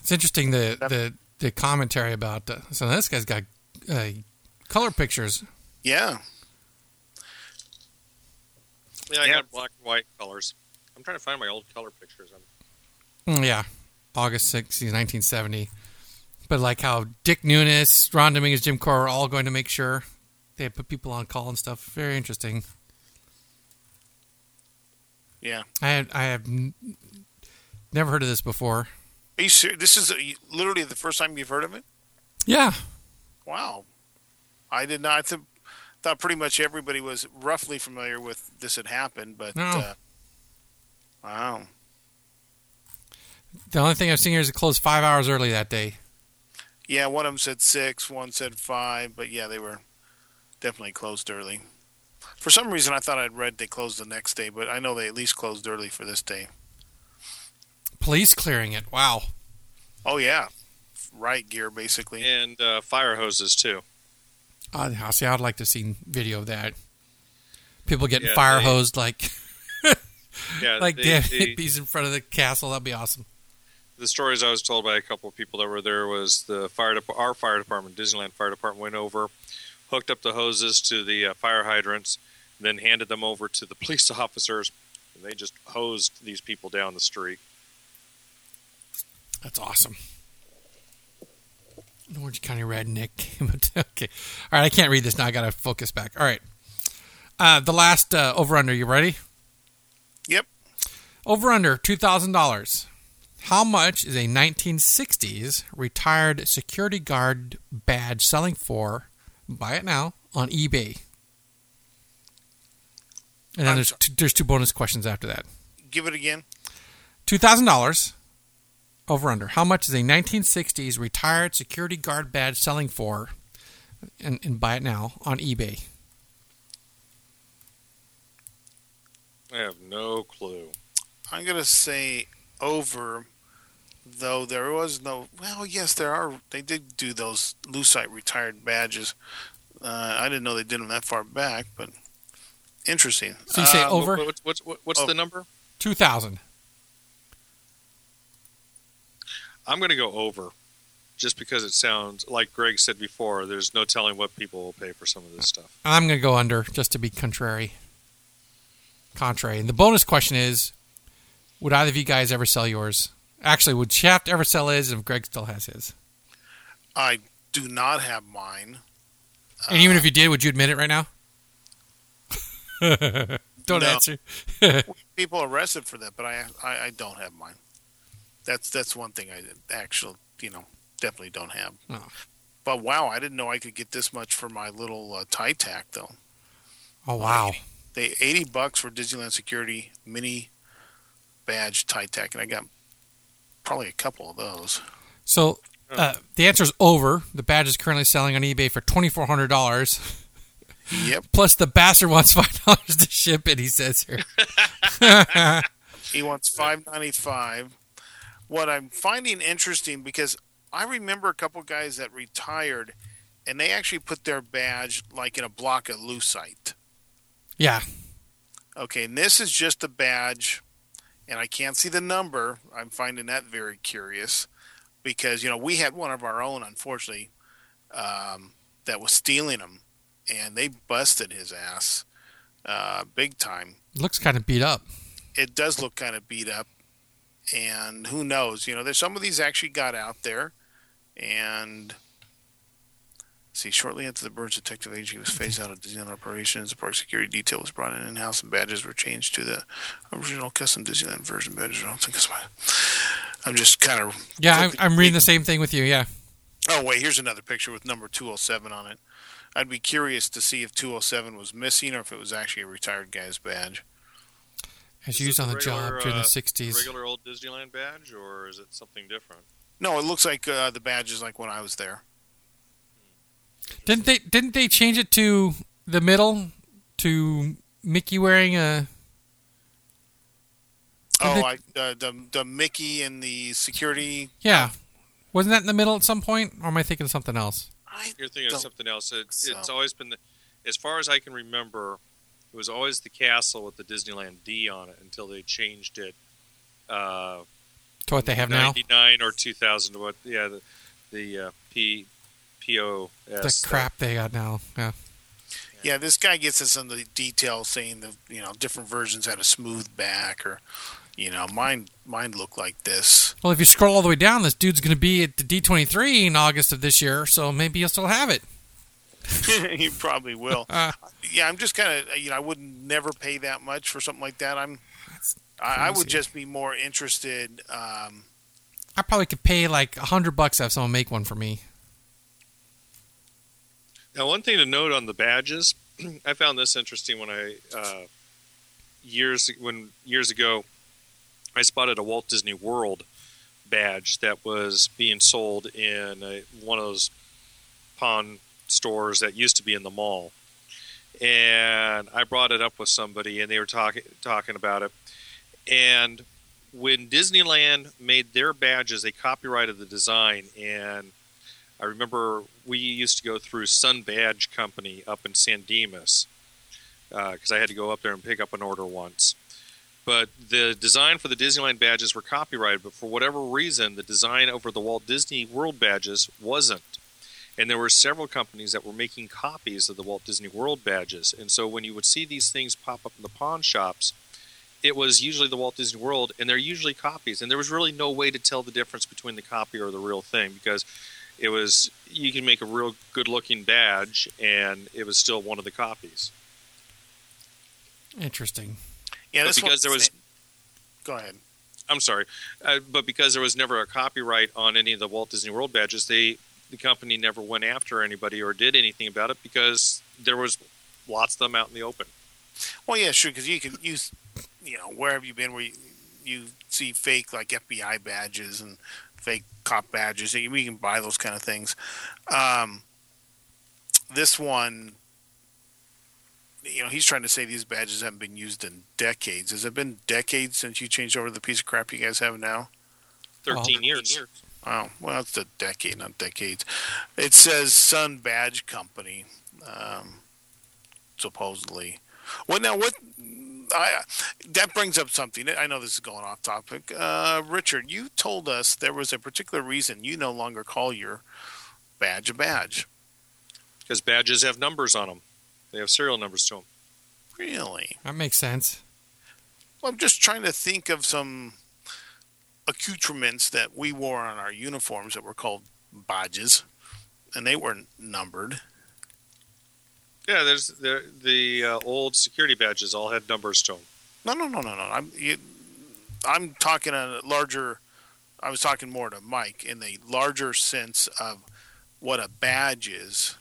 It's interesting the the the commentary about. Uh, so this guy's got uh, color pictures. Yeah. Yeah, I Yeah. got black and white colors. I'm trying to find my old color pictures. I'm, yeah, August 6, 1970. But like how Dick Nunis, Ron Dominguez, Jim Cora are all going to make sure they put people on call and stuff. Very interesting. Yeah. I had, I have n- never heard of this before. Are you serious? This is literally the first time you've heard of it? Yeah, Wow. I did not. I th- thought pretty much everybody was roughly familiar with this had happened, but No. uh, wow. The only thing I've seen here is it closed five hours early that day. Yeah, one of them said six, one said five, but yeah, they were definitely closed early. For some reason, I thought I'd read they closed the next day, but I know they at least closed early for this day. Police clearing it. Wow. Oh yeah, riot gear basically. and uh, fire hoses too. Uh, see, I'd like to see video of that. People getting Yeah, fire they- hosed like Yeah, like they- damn they- hippies in front of the castle. That'd be awesome. The stories I was told by a couple of people that were there was the fire dep- our fire department, Disneyland Fire Department, went over, hooked up the hoses to the uh, fire hydrants, then handed them over to the police officers, and they just hosed these people down the street. That's awesome. Orange County redneck. okay. All right, I can't read this now. I got to focus back. All right. Uh, the last uh, over under. You ready? Yep. Over under $2,000. How much is a 1960s retired security guard badge selling for? Buy it now on eBay. And then I'm there's two, there's two bonus questions after that. Give it again. Two thousand dollars over under. How much is a 1960s retired security guard badge selling for? And, and buy it now on eBay. I have no clue. I'm gonna say over, though there was no. Well, yes, there are. They did do those Lucite retired badges. Uh, I didn't know they did them that far back, but interesting. So you say Uh, over What's what's what's, what's Oh. the number? two thousand. I'm going to go over, just because it sounds like Greg said before. There's no telling what people will pay for some of this stuff. I'm going to go under just to be contrary. Contrary. And the bonus question is: Would either of you guys ever sell yours? Actually, would Shaft ever sell his if Greg still has his? I do not have mine. And even if you did, would you admit it right now? Don't No. answer. People arrested for that, but I, I I don't have mine. That's that's one thing I actually you know definitely don't have. Oh. But wow, I didn't know I could get this much for my little uh, tie tack though. Oh wow! They eighty bucks for Disneyland Security mini badge tie tack, and I got probably a couple of those. So uh, the answer is over. The badge is currently selling on eBay for twenty four hundred dollars. Yep, Plus, the bastard wants five dollars to ship it. He says here. he wants five ninety five. What I'm finding interesting because I remember a couple guys that retired, and they actually put their badge like in a block of lucite. yeah, Okay, and this is just a badge, and I can't see the number. I'm finding that very curious because you know we had one of our own, unfortunately, um, that was stealing them, and they busted his ass uh, big time. looks kind of beat up. It does look kind of beat up, and who knows? You know, there's some of these actually got out there, and. See, shortly after the Burns Detective Agency was phased out of Disneyland operations, the park security detail was brought in in-house and badges were changed to the original custom Disneyland version badges. I don't think that's my... I'm just kind of... Yeah, I'm, I'm reading the same thing with you. Yeah, Oh, wait, here's another picture with number 207 on it. I'd be curious to see if 207 was missing or if it was actually a retired guy's badge. as Is used on the regular, job during uh, the '60s. Regular old Disneyland badge, or is it something different? No, it looks like uh, the badge is like when I was there. Didn't they? Didn't they change it to the middle to Mickey wearing a? Oh, the- I, uh, the the Mickey and the security. Yeah. Wasn't that in the middle at some point? Or am I thinking of something else? I You're thinking of something else. It, so. It's always been, the, as far as I can remember, it was always the castle with the Disneyland D on it until they changed it. Uh, To what they have now? 99 or 2000 what yeah the, the uh, P POS The crap they got now. Yeah. Yeah, this guy gets us into the details saying the you know different versions had a smooth back or you know mine mine looked like this. Well, if you scroll all the way down, this dude's going to be at the D23 in August of this year, so maybe you'll still have it. you probably will. Uh, Yeah, I'm just kind of you know I wouldn't never pay that much for something like that. I'm I, I would just be more interested. Um, I probably could pay like a hundred bucks to have someone make one for me. Now, one thing to note on the badges, I found this interesting when I uh, years when years ago, I spotted a Walt Disney World badge that was being sold in a, one of those pawn stores that used to be in the mall, and I brought it up with somebody, and they were talking talking about it, and when Disneyland made their badges, they copyrighted the design. And I remember we used to go through Sun Badge Company up in San Dimas uh, because I had to go up there and pick up an order once. But the design for the Disneyland badges were copyrighted, but for whatever reason, the design over the Walt Disney World badges wasn't. And there were several companies that were making copies of the Walt Disney World badges. And so when you would see these things pop up in the pawn shops, it was usually the Walt Disney World, and they're usually copies. And there was really no way to tell the difference between the copy or the real thing because it was you can make a real good looking badge and it was still one of the copies Interesting. yeah, But this because there was- saying- Go ahead. i'm sorry uh, but because there was never a copyright on any of the walt disney world badges they the company never went after anybody or did anything about it because there was lots of them out in the open Well, yeah, sure, because you can use, you know, where have you been where you, you see fake like FBI badges and fake cop badges. You we can buy those kind of things. Um, this one, you know, he's trying to say these badges haven't been used in decades. Has it been decades since you changed over to the piece of crap you guys have now? 13 years Oh, well, it's a decade, not decades. It says Sun Badge Company, um, supposedly. Well, now what? I that brings up something. I know this is going off topic. Uh, Richard, you told us there was a particular reason you no longer call your badge a badge. because badges have numbers on them they have serial numbers to them Really? That makes sense. Well, I'm just trying to think of some accoutrements that we wore on our uniforms that were called badges, and they weren't numbered. Yeah there's the, the uh, old security badges all had numbers to them No, no, no, no, no. I'm you, I'm talking a larger. I was talking more to Mike in the larger sense of what a badge is.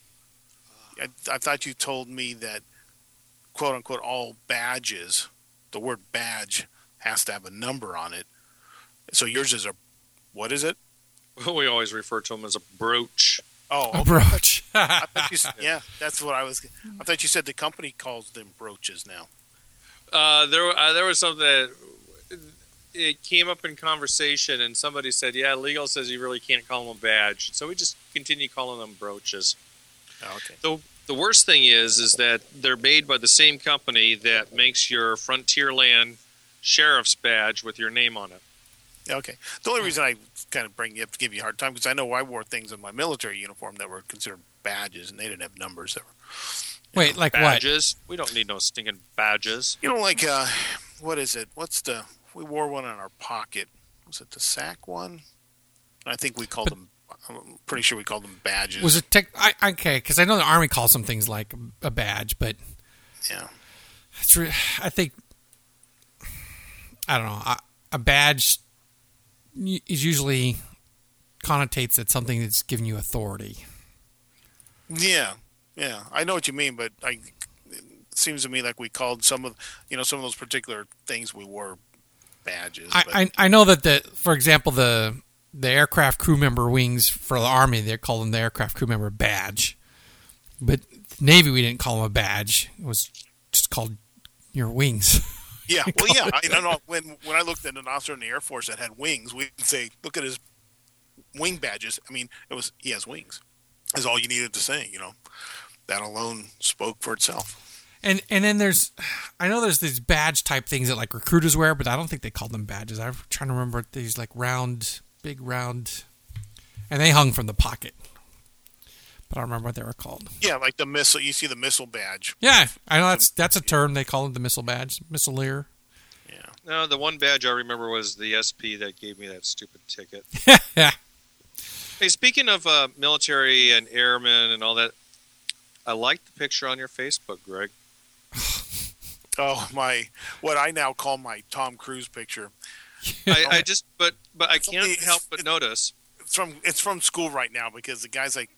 I, I thought you told me that quote unquote all badges, the word badge has to have a number on it. So yours is a what is it? Well, we always refer to them as a brooch Oh, A okay. brooch. I thought you s- yeah, that's what I was. I thought you said the company calls them brooches now. Uh, there, uh, there was something that it came up in conversation, and somebody said, "Yeah, legal says you really can't call them a badge." So we just continue calling them brooches. Oh, okay. The the worst thing is, is that they're made by the same company that makes your Frontierland sheriff's badge with your name on it. Okay. The only reason I kind of bring you up to give you a hard time because I know I wore things in my military uniform that were considered badges and they didn't have numbers. That were, Wait, like what? Badges? We don't need no stinking badges. you know, like uh, what is it? What's the? We wore one in our pocket. Was it the sack one? I think we called them. I'm pretty sure we called them badges. Was it tech? I, okay, because I know the army calls some things like a badge, but Yeah. it's re- I think I don't know. A, a badge y- is usually connotates that something that's giving you authority. Yeah. Yeah. I know what you mean, but I. It seems to me like we called some of you know some of those particular things we wore badges. I, I I know that the for example the the aircraft crew member wings for the army they call them the aircraft crew member badge, but Navy we didn't call them a badge. It was just called your wings. Yeah, well, yeah. I don't know. When when I looked at an officer in the Air Force that had wings, we'd say, "Look at his wing badges." I mean, it was he has wings. Is all you needed to say. You know, that alone spoke for itself. And and then there's, I know there's these badge type things that like recruiters wear, but I don't think they call them badges. I'm trying to remember these like round, big round, and they hung from the pocket, but I don't remember what they were called. Yeah, like the missile. You see the missile badge. Yeah, I know that's that's a term they call it the missile badge, missileer. Yeah. No, the one badge I remember was the SP that gave me that stupid ticket. yeah. Hey, speaking of uh, military and airmen and all that, I like the picture on your Facebook, Greg. Oh my! What I now call my Tom Cruise picture. I, I just, but but I can't help but notice. It's from it's from school right now because the guy's like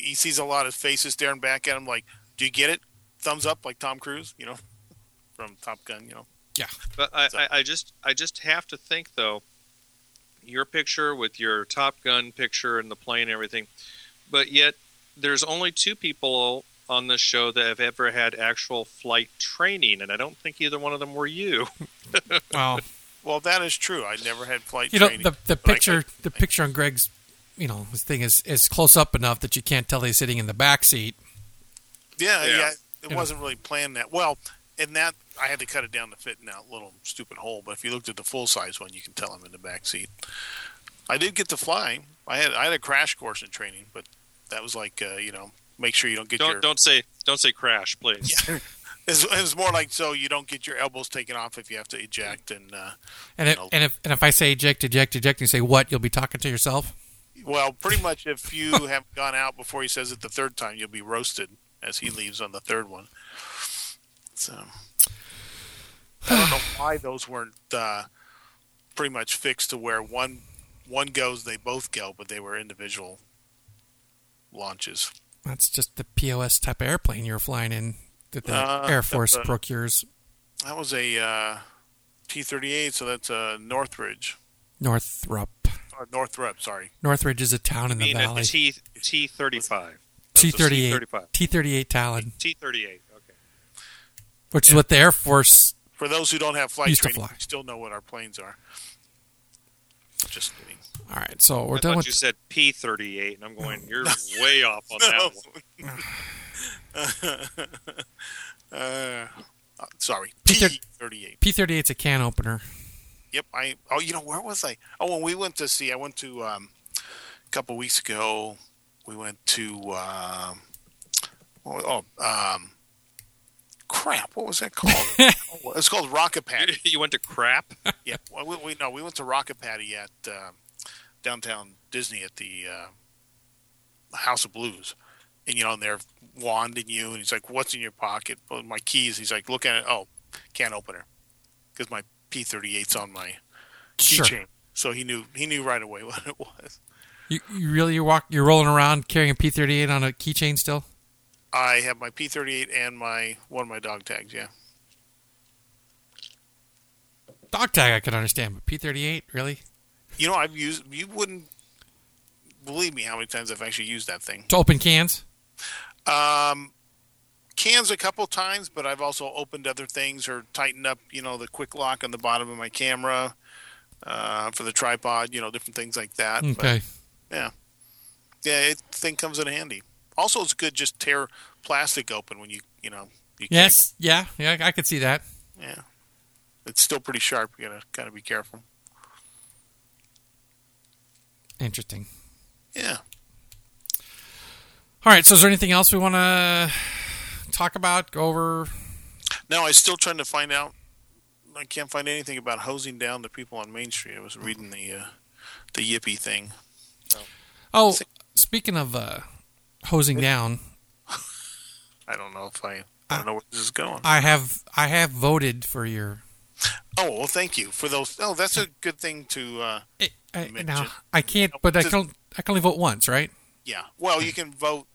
he sees a lot of faces staring back at him. Like, do you get it? Thumbs up, like Tom Cruise. You know, from Top Gun. You know. Yeah, but I, I, I just I just have to think though, your picture with your Top Gun picture and the plane and everything, but yet there's only two people on this show that have ever had actual flight training, and I don't think either one of them were you. Well, Well, that is true. I never had flight you know training. the the picture could- the picture on Greg's, you know, this thing is is close up enough that you can't tell he's sitting in the back seat. Yeah, Yeah. yeah. It You wasn't really planned that well. In that, I had to cut it down to fit in that little stupid hole. But if you looked at the full size one, you can tell I'm in the back seat. I did get to fly. I had I had a crash course in training, but that was like uh, you know make sure you don't get Don't your. don't say don't say crash, please. It's, it's more like so you don't get your elbows taken off if you have to eject and. Uh, And if, No. and if and if I say eject, eject, eject, and you say what, you'll be talking to yourself. Well, pretty much if you haven't gone out before he says it the third time, you'll be roasted as he leaves on the third one. So I don't know why those weren't uh, pretty much fixed to where one one goes, they both go, but they were individual launches. That's just the POS type airplane you're flying in that the Uh, Air Force a- procures That was a uh, T-38, so that's a Northridge Northrop. Or Northrop. Sorry, Northridge is a town in the mean valley. T T thirty five. T thirty eight. T35. T thirty eight Talon, T thirty eight. Okay. which is what the Air Force. for those who don't have flight Used to training, fly. still know what our planes are. Just kidding. All right, so we're I done thought with. you said P thirty eight, and I'm going. You're way off on that one. uh, uh, sorry, P thirty eight. P thirty eight's a can opener. Yep. I. Oh, you know where was I? Oh, when we went to see, I went to um, a couple weeks ago. We went to. Um, oh, um, crap! What was that called? oh, it's called Rocket Patty. you went to crap. Yeah. Well, we, we no, we went to Rocket Patty at um downtown Disney at the uh, House of Blues, and you know, and they're wanding you, and he's like, "What's in your pocket?" Well, my keys. He's like, "Look at it. Oh, can opener," because my P38's on my Sure. keychain. So he knew he knew right away what it was. You, you really you walk you're rolling around carrying a P thirty eight on a keychain still? I have my P38 and my one of my dog tags. Yeah. Dog tag I could understand, but P thirty eight really You know, I've used. You wouldn't believe me how many times I've actually used that thing. to open cans. Um, cans a couple times, but I've also opened other things or tightened up, you know, the quick lock on the bottom of my camera uh, for the tripod, you know, different things like that. But, Okay, yeah, Yeah, it thing comes in handy. Also, it's good just tear plastic open when you, you know, you yes, yeah, yeah, I could see that. yeah. It's still pretty sharp. You gotta gotta be careful. Interesting. Yeah. All right, so is there anything else we want to talk about? Go over? No, I'm still trying to find out. I can't find anything about hosing down the people on Main Street. I was reading the uh, the Yippee thing. Oh, speaking of uh, hosing down, I don't know if I. I don't know where this is going. I have I have voted for your. Oh well, thank you for those. Oh, that's a good thing to. Uh, I, I, now I can't, but I can I can only vote once, right? yeah. Well, you can vote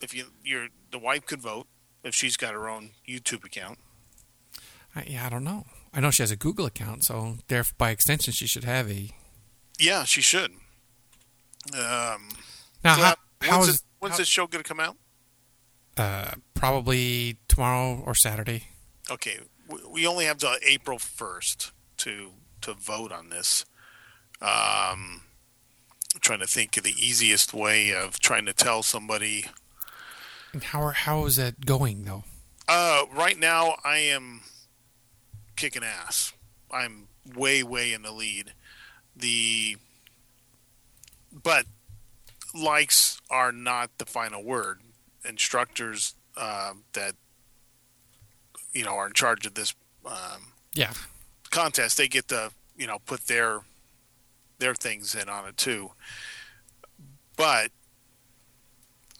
if you your the wife could vote if she's got her own YouTube account. I, yeah, I don't know. I know she has a Google account, so there by extension she should have a. Yeah, she should. Um, Now, so how, when's how this, is when's how- this show going to come out? uh, probably tomorrow or Saturday? okay, we, we only have till April first to to vote on this. Um, I'm trying to think of the easiest way of trying to tell somebody. And how are, how is that going though? Uh, right now, I am kicking ass. I'm way, way in the lead. The but likes are not the final word. Instructors uh, that you know are in charge of this um, Yeah. contest, they get to you know put their their things in on it too. But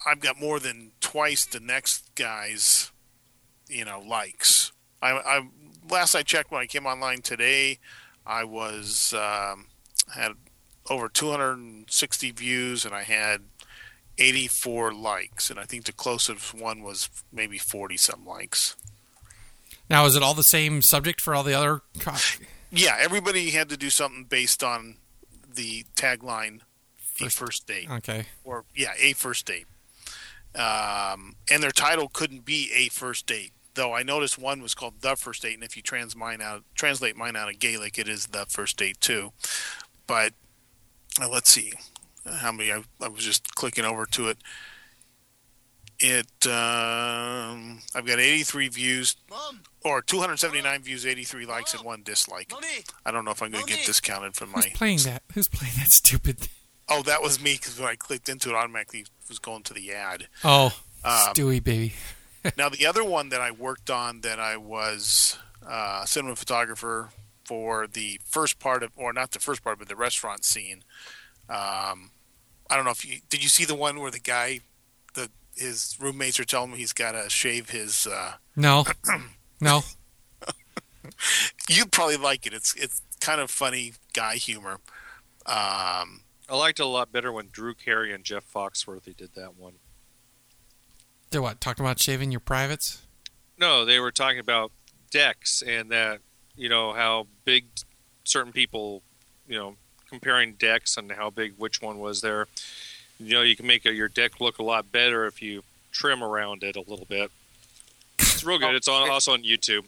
I've got more than twice the next guy's you know likes. I, I last I checked when I came online today, I was um, had over 260 views and I had 84 likes, and I think the closest one was maybe 40 some likes. Now is it all the same subject for all the other? Yeah, everybody had to do something based on the tagline "A First Date" okay. or yeah, "A First Date," um, and their title couldn't be "A First Date." Though I noticed one was called "The First Date," and if you trans mine out, translate mine out of Gaelic, it is "The First Date" too. But uh, let's see how many. I, I was just clicking over to it. It um, I've got 83 views or 279 views, 83 likes, and one dislike. I don't know if I'm going to get discounted from Who's my. playing that? Who's playing that stupid? Oh, that was me because when I clicked into it, automatically was going to the ad. Oh, Um, Stewie baby. now the other one that I worked on that I was uh, cinema photographer for the first part of, or not the first part, but the restaurant scene. Um, I don't know if you did. You see the one where the guy, the his roommates are telling him he's got to shave his. Uh, No, no. you'd probably like it. It's it's kind of funny guy humor. Um, I liked it a lot better when Drew Carey and Jeff Foxworthy did that one. They're what? Talking about shaving your privates? No, they were talking about decks and that you know how big certain people, you know, comparing decks and how big which one was there. You know, you can make a, your deck look a lot better if you trim around it a little bit. It's real good. It's on, also on YouTube.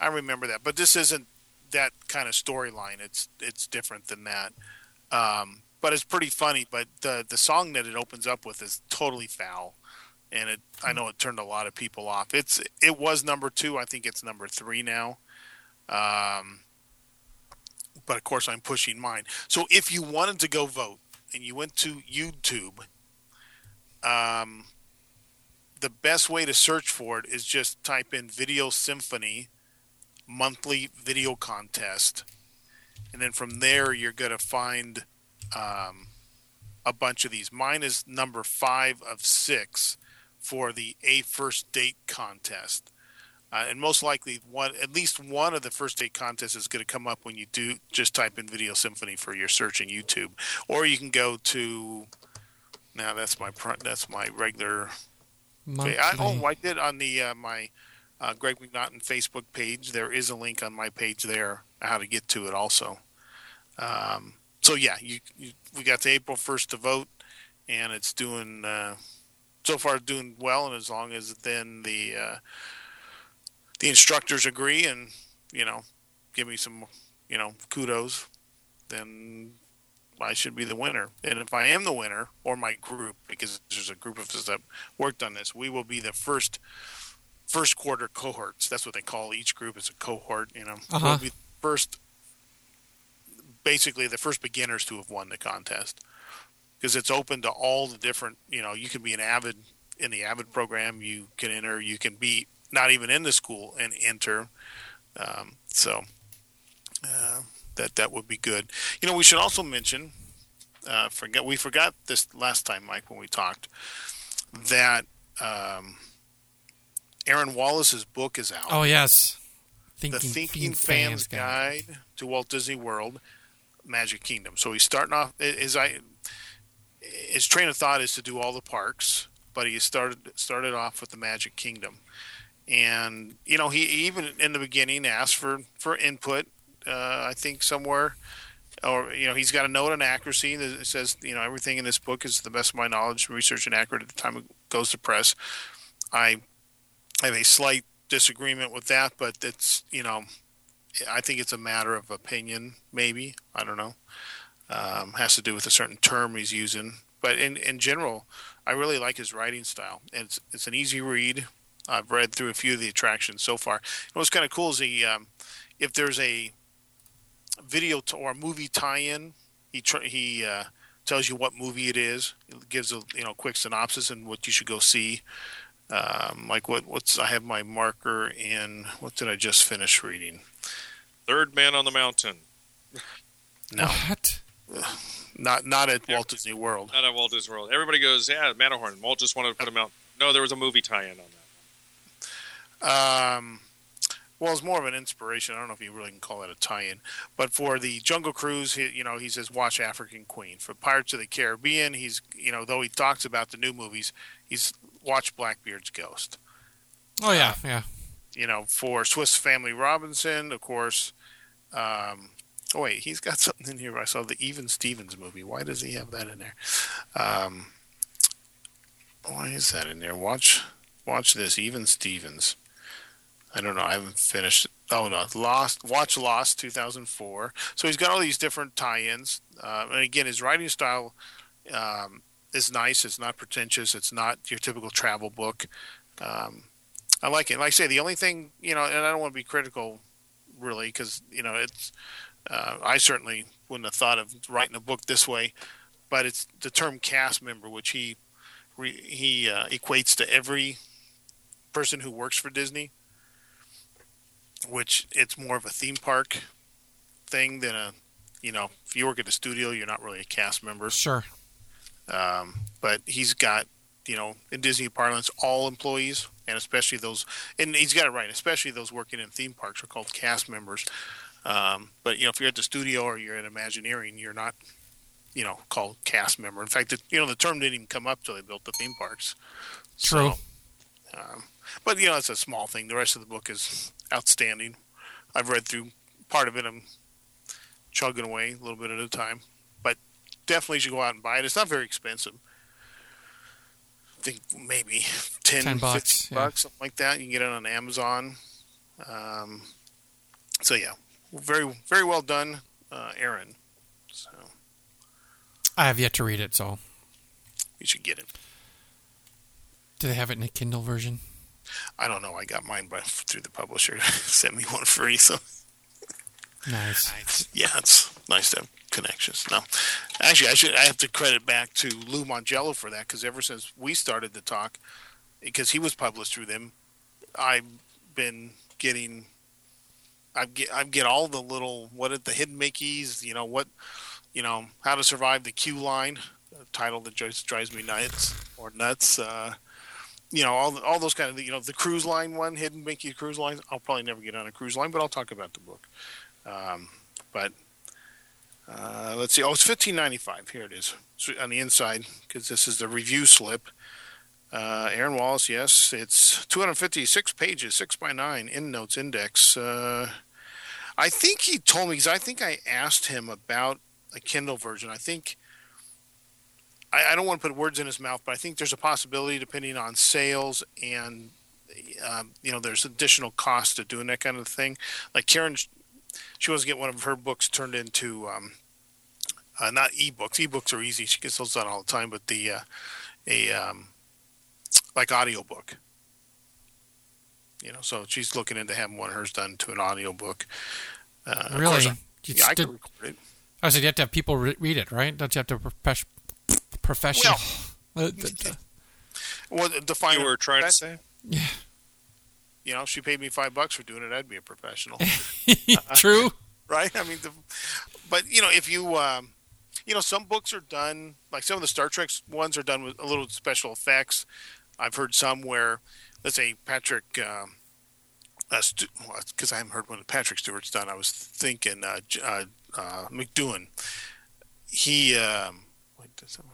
I remember that, but this isn't that kind of storyline. It's it's different than that. Um, but it's pretty funny. But the the song that it opens up with is totally foul, and it I know it turned a lot of people off. It's it was number two. I think it's number three now. Um, but of course, I'm pushing mine. So if you wanted to go vote and you went to YouTube, um, the best way to search for it is just type in Video Symphony monthly video contest. And then from there, you're going to find um, a bunch of these. Mine is number five of six for the A First Date contest. Uh, and most likely, one at least one of the first date contests is going to come up when you do just type in Video Symphony for your search in YouTube, or you can go to. Now that's my that's my regular Okay, I, Monthly. oh, I did on the uh, my uh, Greg McNaughton Facebook page. There is a link on my page there how to get to it also. Um, so yeah, you, you we got to April first to vote, and it's doing uh, so far doing well. And as long as then the uh, the instructors agree and you know give me some you know kudos, then I should be the winner. And if I am the winner, or my group, because there's a group of us that worked on this, we will be the first first quarter cohorts. That's what they call each group is a cohort. You know, Uh-huh. we'll be first, basically the first beginners to have won the contest because it's open to all the different. You know, you can be an avid in the avid program. You can enter. You can be not even in the school and enter. Um, so. Uh, that that would be good. You know, we should also mention. Uh, forget we forgot this last time, Mike, when we talked that um, Aaron Wallace's book is out. Oh yes, the Thinking Fans Guide to Walt Disney World, Magic Kingdom. So he's starting off. His I his train of thought is to do all the parks, but he started started off with the Magic Kingdom, and you know he even in the beginning asked for for input. Uh, I think somewhere, or you know, he's got a note on accuracy that says, you know, everything in this book is to the best of my knowledge, research and accurate at the time it goes to press. I have a slight disagreement with that, but it's you know, I think it's a matter of opinion. Maybe I don't know. Um, has to do with a certain term he's using, but in in general, I really like his writing style. It's it's an easy read. I've read through a few of the attractions so far. And what's kind of cool is he, um, if there's a video t- or a movie tie-in, he tr- he uh, tells you what movie it is. It gives a you know quick synopsis and what you should go see. Um, like what what's I have my marker in what did I just finish reading? Third Man on the Mountain. No, What? not not at Walt Disney World. Not at Walt Disney World. Everybody goes, yeah, Matterhorn. Walt just wanted to put him out. No, there was a movie tie-in on that. Um, well, it's more of an inspiration. I don't know if you really can call that a tie-in, but for the Jungle Cruise, he, you know, he says watch African Queen. For Pirates of the Caribbean, he's you know, though he talks about the new movies, he's watch Blackbeard's Ghost. Oh yeah, yeah. You know, for Swiss Family Robinson, of course. Um, oh wait, he's got something in here. I saw the Even Stevens movie. Why does he have that in there? Um, why is that in there? Watch, watch this. Even Stevens. I don't know. I haven't finished. Oh no, Lost. Watch Lost, 2004. So he's got all these different tie-ins, uh, and again, his writing style um, is nice. It's not pretentious. It's not your typical travel book. Um, I like it. Like I say, the only thing you know, and I don't want to be critical, really, because you know, it's. Uh, I certainly wouldn't have thought of writing a book this way, but it's the term cast member, which he re, he uh, equates to every person who works for Disney, which it's more of a theme park thing than a, you know, if you work at a studio, you're not really a cast member. Sure. Um, but he's got, you know, in Disney parlance, all employees, and especially those, and he's got it right, especially those working in theme parks are called cast members. Um, but you know, if you're at the studio or you're at Imagineering, you're not, you know, called cast member. In fact, it, you know, the term didn't even come up till they built the theme parks. True. So, um, but you know, it's a small thing. The rest of the book is outstanding. I've read through part of it. I'm chugging away a little bit at a time, definitely should go out and buy it. It's not very expensive. I think maybe 10, 10 bucks, 15 yeah. bucks, something like that. You can get it on Amazon. Um, so yeah, very very well done, uh, Aaron. So I have yet to read it, so you should get it. do they have it in a Kindle version? I don't know. I got mine by through the publisher. Sent me one free, so Nice. yeah, it's nice to have connections. No, actually, I should I have to credit back to Lou Mongello for that because ever since we started the talk, because he was published through them, I've been getting. I get I get all the little what are the hidden Mickeys, you know what, you know how to survive the Q line, title that just drives me nuts or nuts. Uh, you know all all those kind of you know the cruise line one, hidden Mickey cruise lines. I'll probably never get on a cruise line, but I'll talk about the book. Um, but uh, let's see. Oh, it's fifteen ninety five. Here it is on the inside because this is the review slip. Uh, Aaron Wallace, yes, it's two hundred fifty six pages, six by nine, in notes index. Uh, I think he told me because I think I asked him about a Kindle version. I think I, I don't want to put words in his mouth, but I think there's a possibility, depending on sales and um, you know, there's additional cost to doing that kind of thing. Like Karen, she wants to get one of her books turned into um, uh, not ebooks. Ebooks are easy; she gets those done all the time. But the uh, a um, like audiobook. You know, so she's looking into having one of hers done to an audiobook. Uh, of Really? course, I- yeah, I did- could record it. I said you have to have people re- read it, right? Don't you have to profes- professional? Uh, th- th- Well, define You were trying to say? yeah. You know, if she paid me five bucks for doing it, I'd be a professional. True. right? I mean, the, but you know, if you, um, you know, some books are done like some of the Star Trek ones are done with a little special effects. I've heard some where, let's say Patrick, um, uh, because I haven't heard one of Patrick Stewart's done. I was thinking uh, J- uh, uh, McDoan. He um, wait, does that-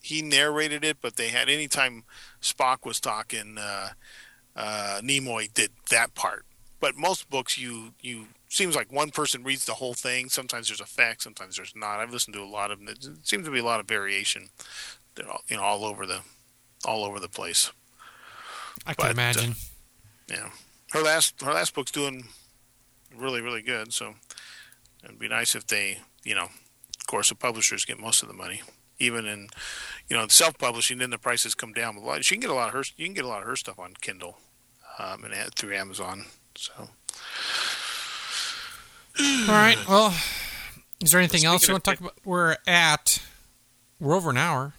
he narrated it, but they had anytime Spock was talking, uh, uh, Nimoy did that part but most books you you seems like one person reads the whole thing sometimes there's a fact, sometimes there's not i've listened to a lot of them it seems to be a lot of variation they're all, you know all over the all over the place I can But, uh, imagine. Yeah, her last her last book's doing really really good. So it'd be nice if they, you know, of course, the publishers get most of the money. Even in, you know, self publishing, then the prices come down. A lot. She can get a lot of her. You can get a lot of her stuff on Kindle, um, and through Amazon. So. All right. Well, is there anything Well, else you want to talk about? We're at. We're over an hour.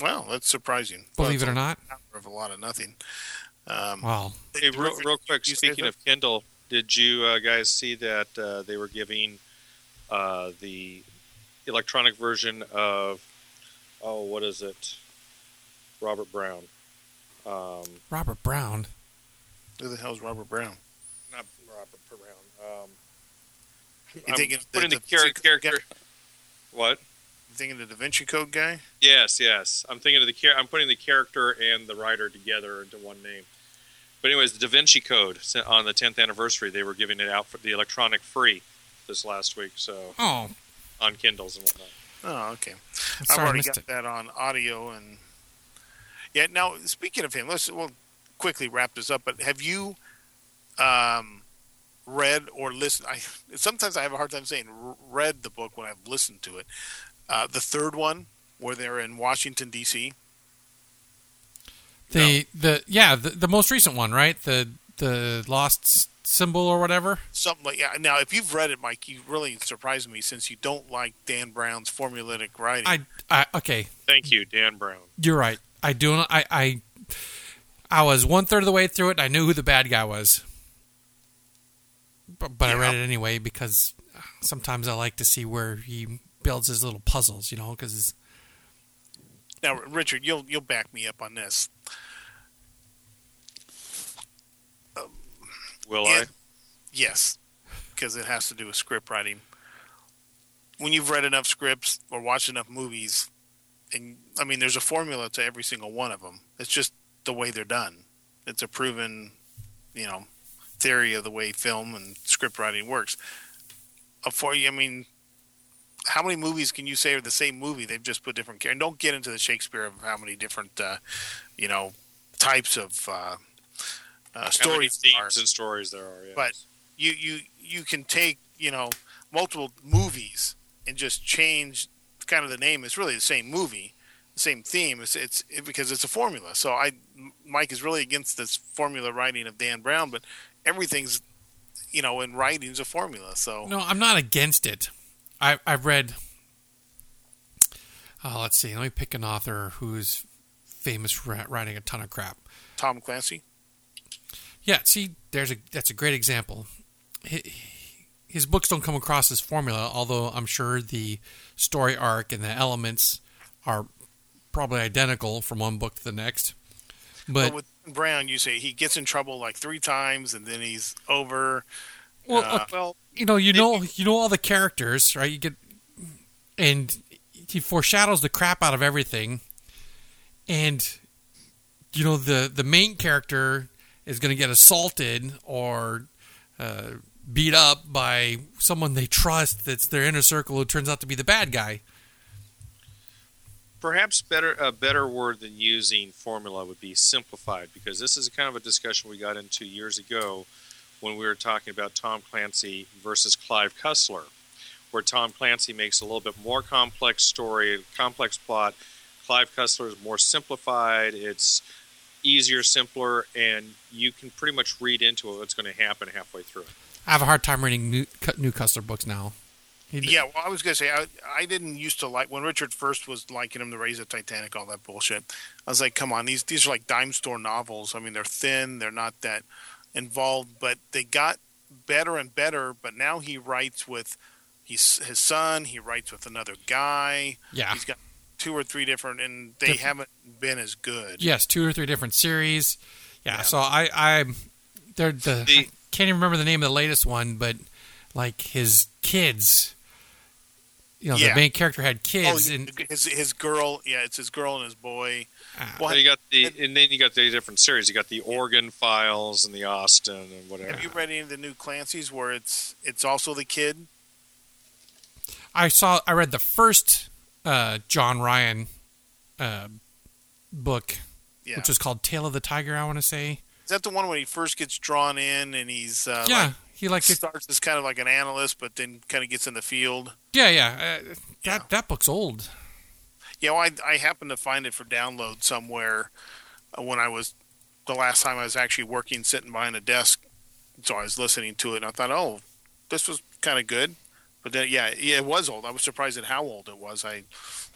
Well, that's surprising. Believe Well, it or not. an hour Of a lot of nothing. Um, Wow. Hey, real, real quick, speaking of Kindle, did you uh, guys see that uh, they were giving uh, the electronic version of, oh, what is it? Robert Brown. Um, Robert Brown. Who the hell's Robert Brown? not Robert Brown. Um, You I'm thinking the- putting the, the char- secret character. What? You thinking the Da Vinci Code guy? Yes, yes. I'm thinking of the char- I'm putting the character and the writer together into one name. But anyways, the Da Vinci Code on the 10th anniversary, they were giving it out for the electronic free this last week. So Oh, on Kindles and whatnot. Oh, okay. I'm I've sorry, already got it. that on audio and yeah. Now, speaking of him, let's we'll quickly wrap this up. But have you um, read or listened? I sometimes I have a hard time saying read the book when I've listened to it. Uh, the third one, where they're in Washington D.C. The the yeah the, the most recent one, right? The the lost symbol or whatever. Something like yeah. Now, if you've read it, Mike, you really surprised me since you don't like Dan Brown's formulaic writing. I I okay. Thank you, Dan Brown. You're right. I do. I I I was one third of the way through it. I knew who the bad guy was, but, but I read it anyway because sometimes I like to see where he builds his little puzzles. You know, because now, Richard, you'll you'll back me up on this. Um, Will Yeah. I? Yes, because it has to do with script writing. When you've read enough scripts or watched enough movies, and I mean, there's a formula to every single one of them. It's just the way they're done. It's a proven, you know, theory of the way film and script writing works. For you, I mean, how many movies can you say are the same movie? They've just put different characters. And don't get into the Shakespeare of how many different, uh, you know, types of uh, uh, stories themes and stories there are. Yes. but you you you can take you know multiple movies and just change kind of the name. It's really the same movie, same theme. It's it's it, because it's a formula. So I Mike is really against this formula writing of Dan Brown, but everything's you know in writing is a formula. So no, I'm not against it. I I've read. Oh, let's see. Let me pick an author who's famous for writing a ton of crap. Tom Clancy, Yeah, see, there's a that's a great example. Hi- His books don't come across as formula, although I'm sure the story arc and the elements are probably identical from one book to the next. but, But with Brown, you say he gets in trouble like three times and then he's over. well, uh, uh, well, you know, you know, you know all the characters, right? You get, and he foreshadows the crap out of everything, and you know the the main character is going to get assaulted or uh, beat up by someone they trust that's their inner circle who turns out to be the bad guy. Perhaps better a better word than using formula would be simplified because this is kind of a discussion we got into years ago when we were talking about Tom Clancy versus Clive Cussler, where Tom Clancy makes a little bit more complex story, complex plot. Clive Cussler is more simplified. It's easier, simpler, and you can pretty much read into it what's going to happen halfway through. I have a hard time reading new, new Cussler books now. He- Yeah, well, I was gonna say I, I didn't used to like when Richard first was liking him to raise a Titanic, all that bullshit. I was like, come on, these these are like dime store novels. I mean, they're thin, they're not that involved, but they got better and better. But now he writes with he's his son. He writes with another guy. Yeah. he's got two or three different, and they Different- haven't been as good. Yes, two or three different series. Yeah, Yeah. so I I they're the The- I can't even remember the name of the latest one, but like his kids. You know, Yeah. the main character had Oh, kids, and his his girl, yeah, it's his girl and his boy. ah, Well, you got the, and then you got the different series. You got the Oregon Files and the Austin and whatever. Have you read any of the new Clancy's where it's it's also the kid? I saw I read the first uh, John Ryan uh, book, Yeah, which was called Tale of the Tiger. I want to say Is that the one when he first gets drawn in and he's uh, Yeah, like, he like starts as kind of like an analyst, but then kind of gets in the field. yeah, yeah. Uh, that that book's old. Yeah, well, I, I happened to find it for download somewhere uh, when I was the last time I was actually working, sitting behind a desk. So I was listening to it, and I thought, oh, this was kind of good. But then, yeah, yeah, it was old. I was surprised at how old it was. I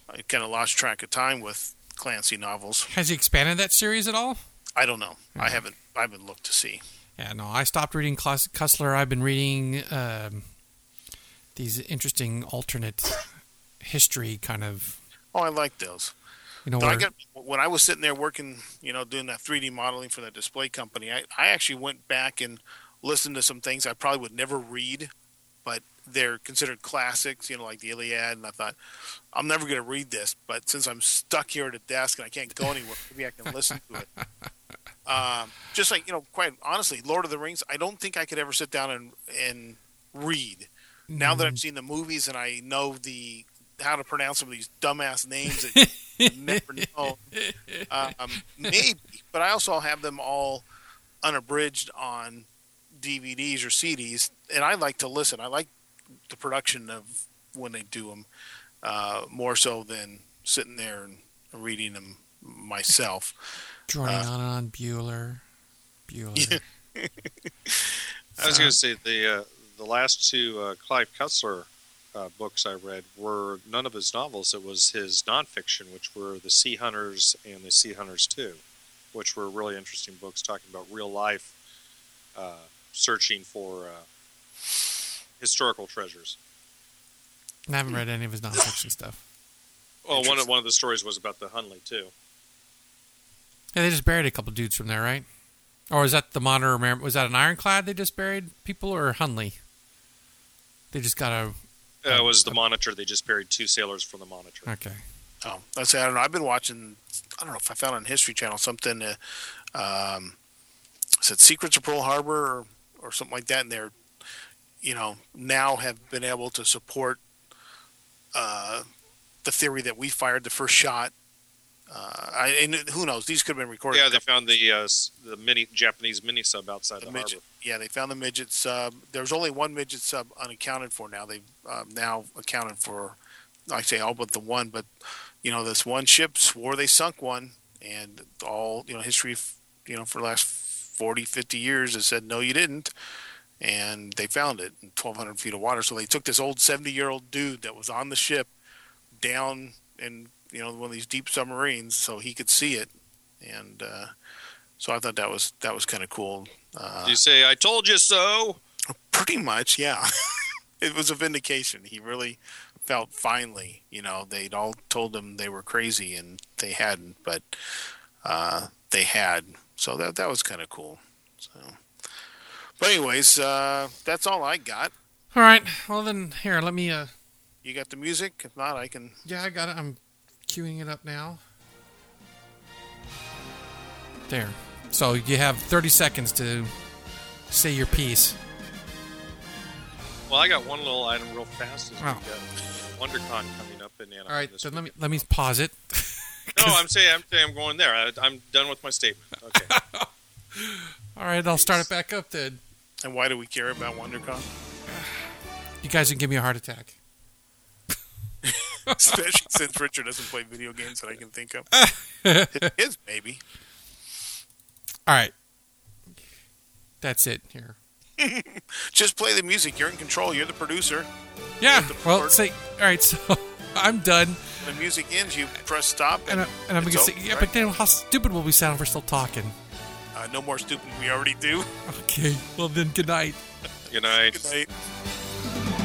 I kind of lost track of time with Clancy novels. Has he expanded that series at all? I don't know. I haven't I haven't looked to see. Yeah, no. I stopped reading Cussler. I've been reading um, these interesting alternate history kind of. Oh, I like those. You know, But I got when I was sitting there working, you know, doing that 3D modeling for that display company. I, I actually went back and listened to some things I probably would never read, but they're considered classics. You know, like the Iliad. And I thought, I'm never going to read this, but since I'm stuck here at a desk and I can't go anywhere, maybe I can listen to it. Um, just like you know, quite honestly, Lord of the Rings. I don't think I could ever sit down and and read. Now that I've seen the movies and I know the how to pronounce some of these dumbass names that you never know, um, maybe. But I also have them all unabridged on DVDs or CDs, and I like to listen. I like the production of when they do them uh, more so than sitting there and reading them myself. Droning uh, on and on. Bueller, Bueller. I was going to say the uh, the last two uh, Clive Cussler uh, books I read were none of his novels. It was his nonfiction, which were the Sea Hunters and the Sea Hunters Two, which were really interesting books talking about real life uh, searching for uh, historical treasures. I haven't read any of his nonfiction stuff. Well, one of one of the stories was about the Hunley too. Yeah, they just buried a couple dudes from there, right? Or was that the Monitor? Was that an ironclad they just buried people, or Hunley? They just got a Uh, was the Monitor. They just buried two sailors from the Monitor. okay. Oh, that's I don't know. I've been watching. I don't know if I found on History Channel something. Uh, um, said Secrets of Pearl Harbor or, or something like that, and they're you know now have been able to support uh, the theory that we fired the first shot. Uh, I, and who knows? These could have been recorded. Yeah, they found the uh, the mini Japanese mini sub outside the, the harbor. midget. Yeah, they found the midget sub. There's only one midget sub unaccounted for now. They've um, now accounted for, like I say, all but the one. But you know, this one ship swore they sunk one, and all you know, history, you know, for the last 40, 50 years has said no, you didn't. And they found it in 1,200 feet of water. So they took this old 70 year old dude that was on the ship down in you know one of these deep submarines, so he could see it. And uh, so I thought that was that was kind of cool. Uh, Do you say "I told you so"? Pretty much, yeah. it was a vindication. He really felt finally, you know, they'd all told him they were crazy and they hadn't, but uh, they had. So that that was kind of cool. So, but anyways, uh, that's all I got. All right. Well then, here, let me. uh You got the music? If not, I can. Yeah, I got it. I'm queuing it up now. There. So you have 30 seconds to say your piece. Well, I got one little item real fast. Is we Oh. got WonderCon coming up in Anaheim. All right. so let me let me pause it. No, I'm saying I'm saying I'm going there. I, I'm done with my statement. Okay. All right. I'll start it back up then. And why do we care about WonderCon? You guys can give me a heart attack. Especially since Richard doesn't play video games that I can think of. His maybe. All right. That's it here. Just play the music. You're in control. You're the producer. Yeah. the Well, board. say all right. So I'm done, When the music ends, you press stop. and, I, and I'm gonna say, yeah, right? but then how stupid will we sound if we're still talking? Uh, no more stupid. We already do. Okay. Well then, good night. Good night. Good night.